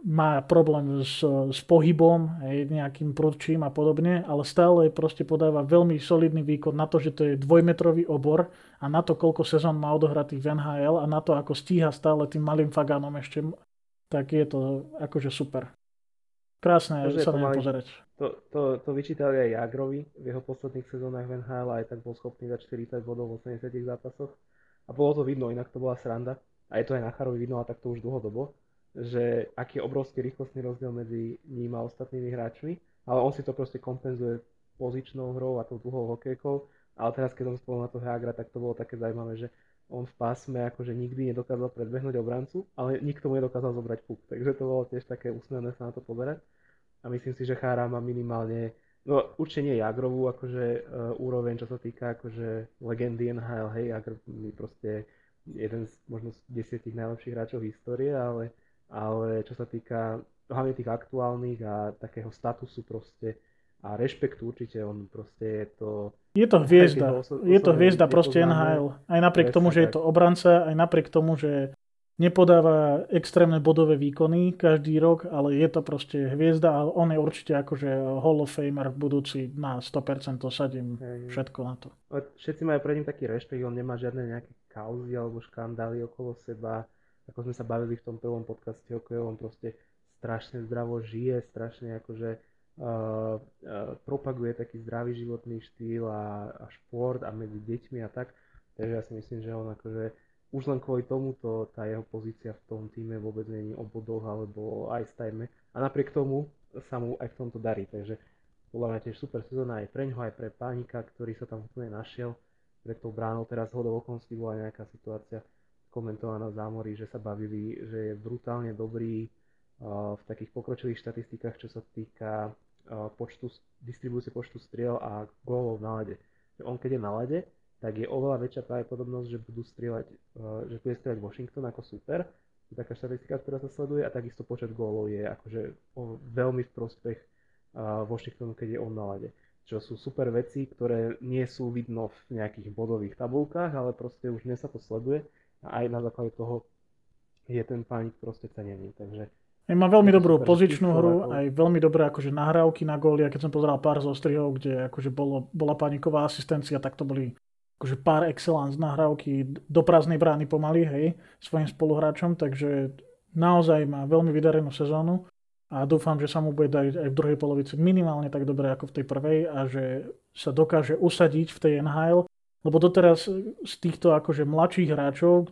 má problém s, s pohybom, hej, nejakým prudčím a podobne, ale stále proste podáva veľmi solidný výkon na to, že to je dvojmetrový obor a na to, koľko sezón má odohratých v NHL a na to, ako stíha stále tým malým fagánom ešte, tak je to akože super. Krásne to, sa na pozerať. To, to, to vyčítali aj Jagrovi v jeho posledných sezónach v NHL aj tak bol schopný za 40 bodov v 80 zápasoch. A bolo to vidno, inak to bola sranda. A je to aj na Charovi vidno, a tak to už dlhodobo že aký je obrovský rýchlostný rozdiel medzi ním a ostatnými hráčmi, ale on si to proste kompenzuje pozičnou hrou a tou dlhou hokejkou, ale teraz keď som spolu na to Hagra, tak to bolo také zaujímavé, že on v pásme akože nikdy nedokázal predbehnúť obrancu, ale nikto mu nedokázal zobrať puk, takže to bolo tiež také úsmevné sa na to pozerať. A myslím si, že Chára má minimálne No určite nie Jagrovú akože uh, úroveň, čo sa týka akože legendy NHL, hej, Jagr je proste jeden z možno z desiatich najlepších hráčov histórie, ale, ale čo sa týka hlavne tých aktuálnych a takého statusu proste a rešpektu určite, on proste je to... Je to hviezda, je to hviezda proste NHL. Aj napriek tomu, že je to obranca, aj napriek tomu, že nepodáva extrémne bodové výkony každý rok, ale je to proste hviezda a on je určite akože Hall of Famer v budúci na 100% to sadím všetko na to. Všetci majú pred ním taký rešpekt, on nemá žiadne nejaké kauzy alebo škandály okolo seba. Ako sme sa bavili v tom prvom podcaste on proste strašne zdravo žije, strašne akože uh, uh, propaguje taký zdravý životný štýl a, a šport a medzi deťmi a tak. Takže ja si myslím, že on akože už len kvôli tomuto tá jeho pozícia v tom týme vôbec není o bodoch alebo aj stajme. A napriek tomu sa mu aj v tomto darí. Takže podľa mňa tiež super sezóna aj pre ňoho, aj pre Pánika, ktorý sa tam úplne našiel pred tou bránou. Teraz hodou okolností bola nejaká situácia komentovaná v zámorí, že sa bavili, že je brutálne dobrý uh, v takých pokročilých štatistikách, čo sa týka uh, počtu, distribúcie počtu striel a gólov na lade. On keď je na lade, tak je oveľa väčšia pravdepodobnosť, že budú strieľať, eh, že bude strieľať Washington ako super. To je taká štatistika, ktorá sa sleduje a takisto počet gólov je akože veľmi v prospech Washingtonu, keď je on na lade. Čo sú super veci, ktoré nie sú vidno v nejakých bodových tabulkách, ale proste už dnes sa to sleduje aj na základe toho je ten pánik proste cenený. Takže aj má veľmi dobrú pozičnú hru, aj veľmi dobré akože nahrávky na góly. A keď som pozeral pár zostrihov, kde akože bolo, bola paniková asistencia, tak to boli akože pár excellence nahrávky do prázdnej brány pomaly, hej, svojim spoluhráčom, takže naozaj má veľmi vydarenú sezónu a dúfam, že sa mu bude dať aj v druhej polovici minimálne tak dobre ako v tej prvej a že sa dokáže usadiť v tej NHL, lebo doteraz z týchto akože mladších hráčov,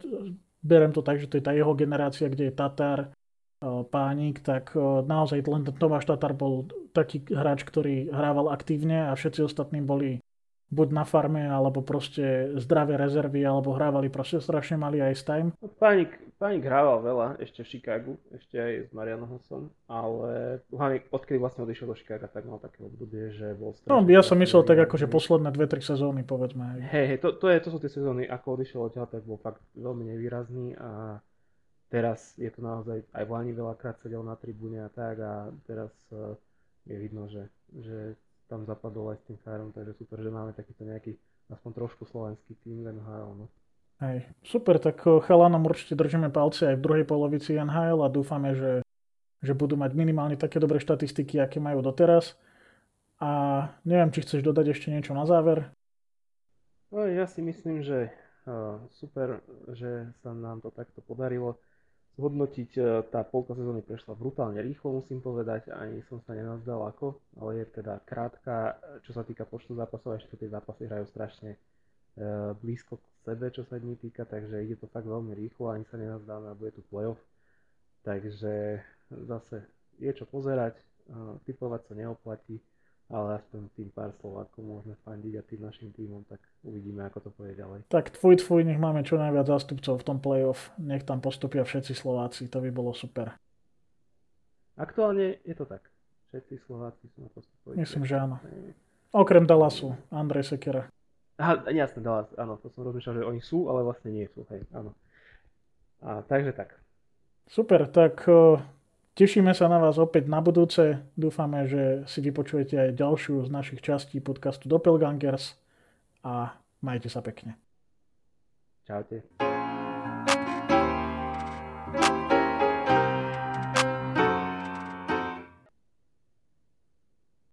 berem to tak, že to je tá jeho generácia, kde je Tatar, Pánik, tak naozaj len Tomáš Tatar bol taký hráč, ktorý hrával aktívne a všetci ostatní boli buď na farme, alebo proste zdravé rezervy, alebo hrávali proste strašne mali ice time. No, Pánik, Pánik hrával veľa ešte v Chicagu, ešte aj s Marianosom, ale hlavne odkedy vlastne odišiel do Chicaga, tak mal také obdobie, že bol strašne... No, ja som myslel tak ako, že posledné 2-3 sezóny, povedzme. Hej, hej, to, to, je, to sú tie sezóny, ako odišiel odtiaľ, tak bol fakt veľmi nevýrazný a teraz je to naozaj, aj v Lani veľakrát sedel na tribúne a tak a teraz uh, je vidno, že, že tam zapadol aj s tým Fairom, takže super, že máme takýto nejaký aspoň trošku slovenský tým v NHL. No. Hej, super, tak eh, chalanom určite držíme palce aj v druhej polovici NHL a dúfame, že, že budú mať minimálne také dobré štatistiky, aké majú doteraz. A neviem, či chceš dodať ešte niečo na záver? No, ja si myslím, že uh, super, že sa nám to takto podarilo zhodnotiť, e, tá polka sezóny prešla brutálne rýchlo, musím povedať, ani som sa nenazdal ako, ale je teda krátka, čo sa týka počtu zápasov, ešte tie zápasy hrajú strašne e, blízko k sebe, čo sa dní týka, takže ide to fakt veľmi rýchlo, ani sa nenazdáme a bude tu playoff. Takže zase je čo pozerať, e, typovať sa neoplatí, ale aspoň tým pár Slovákov môžeme fandiť a tým našim týmom, tak uvidíme, ako to pôjde ďalej. Tak tvoj, tvoj, nech máme čo najviac zástupcov v tom playoff, nech tam postupia všetci Slováci, to by bolo super. Aktuálne je to tak. Všetci Slováci sú na postupových. Myslím, že áno. Okrem Dallasu, Andrej Sekera. Aha, jasne, Dallas, áno, to som rozmýšľal, že oni sú, ale vlastne nie sú, hej, áno. A, takže tak. Super, tak Tešíme sa na vás opäť na budúce. Dúfame, že si vypočujete aj ďalšiu z našich častí podcastu Doppelgangers a majte sa pekne. Čaute.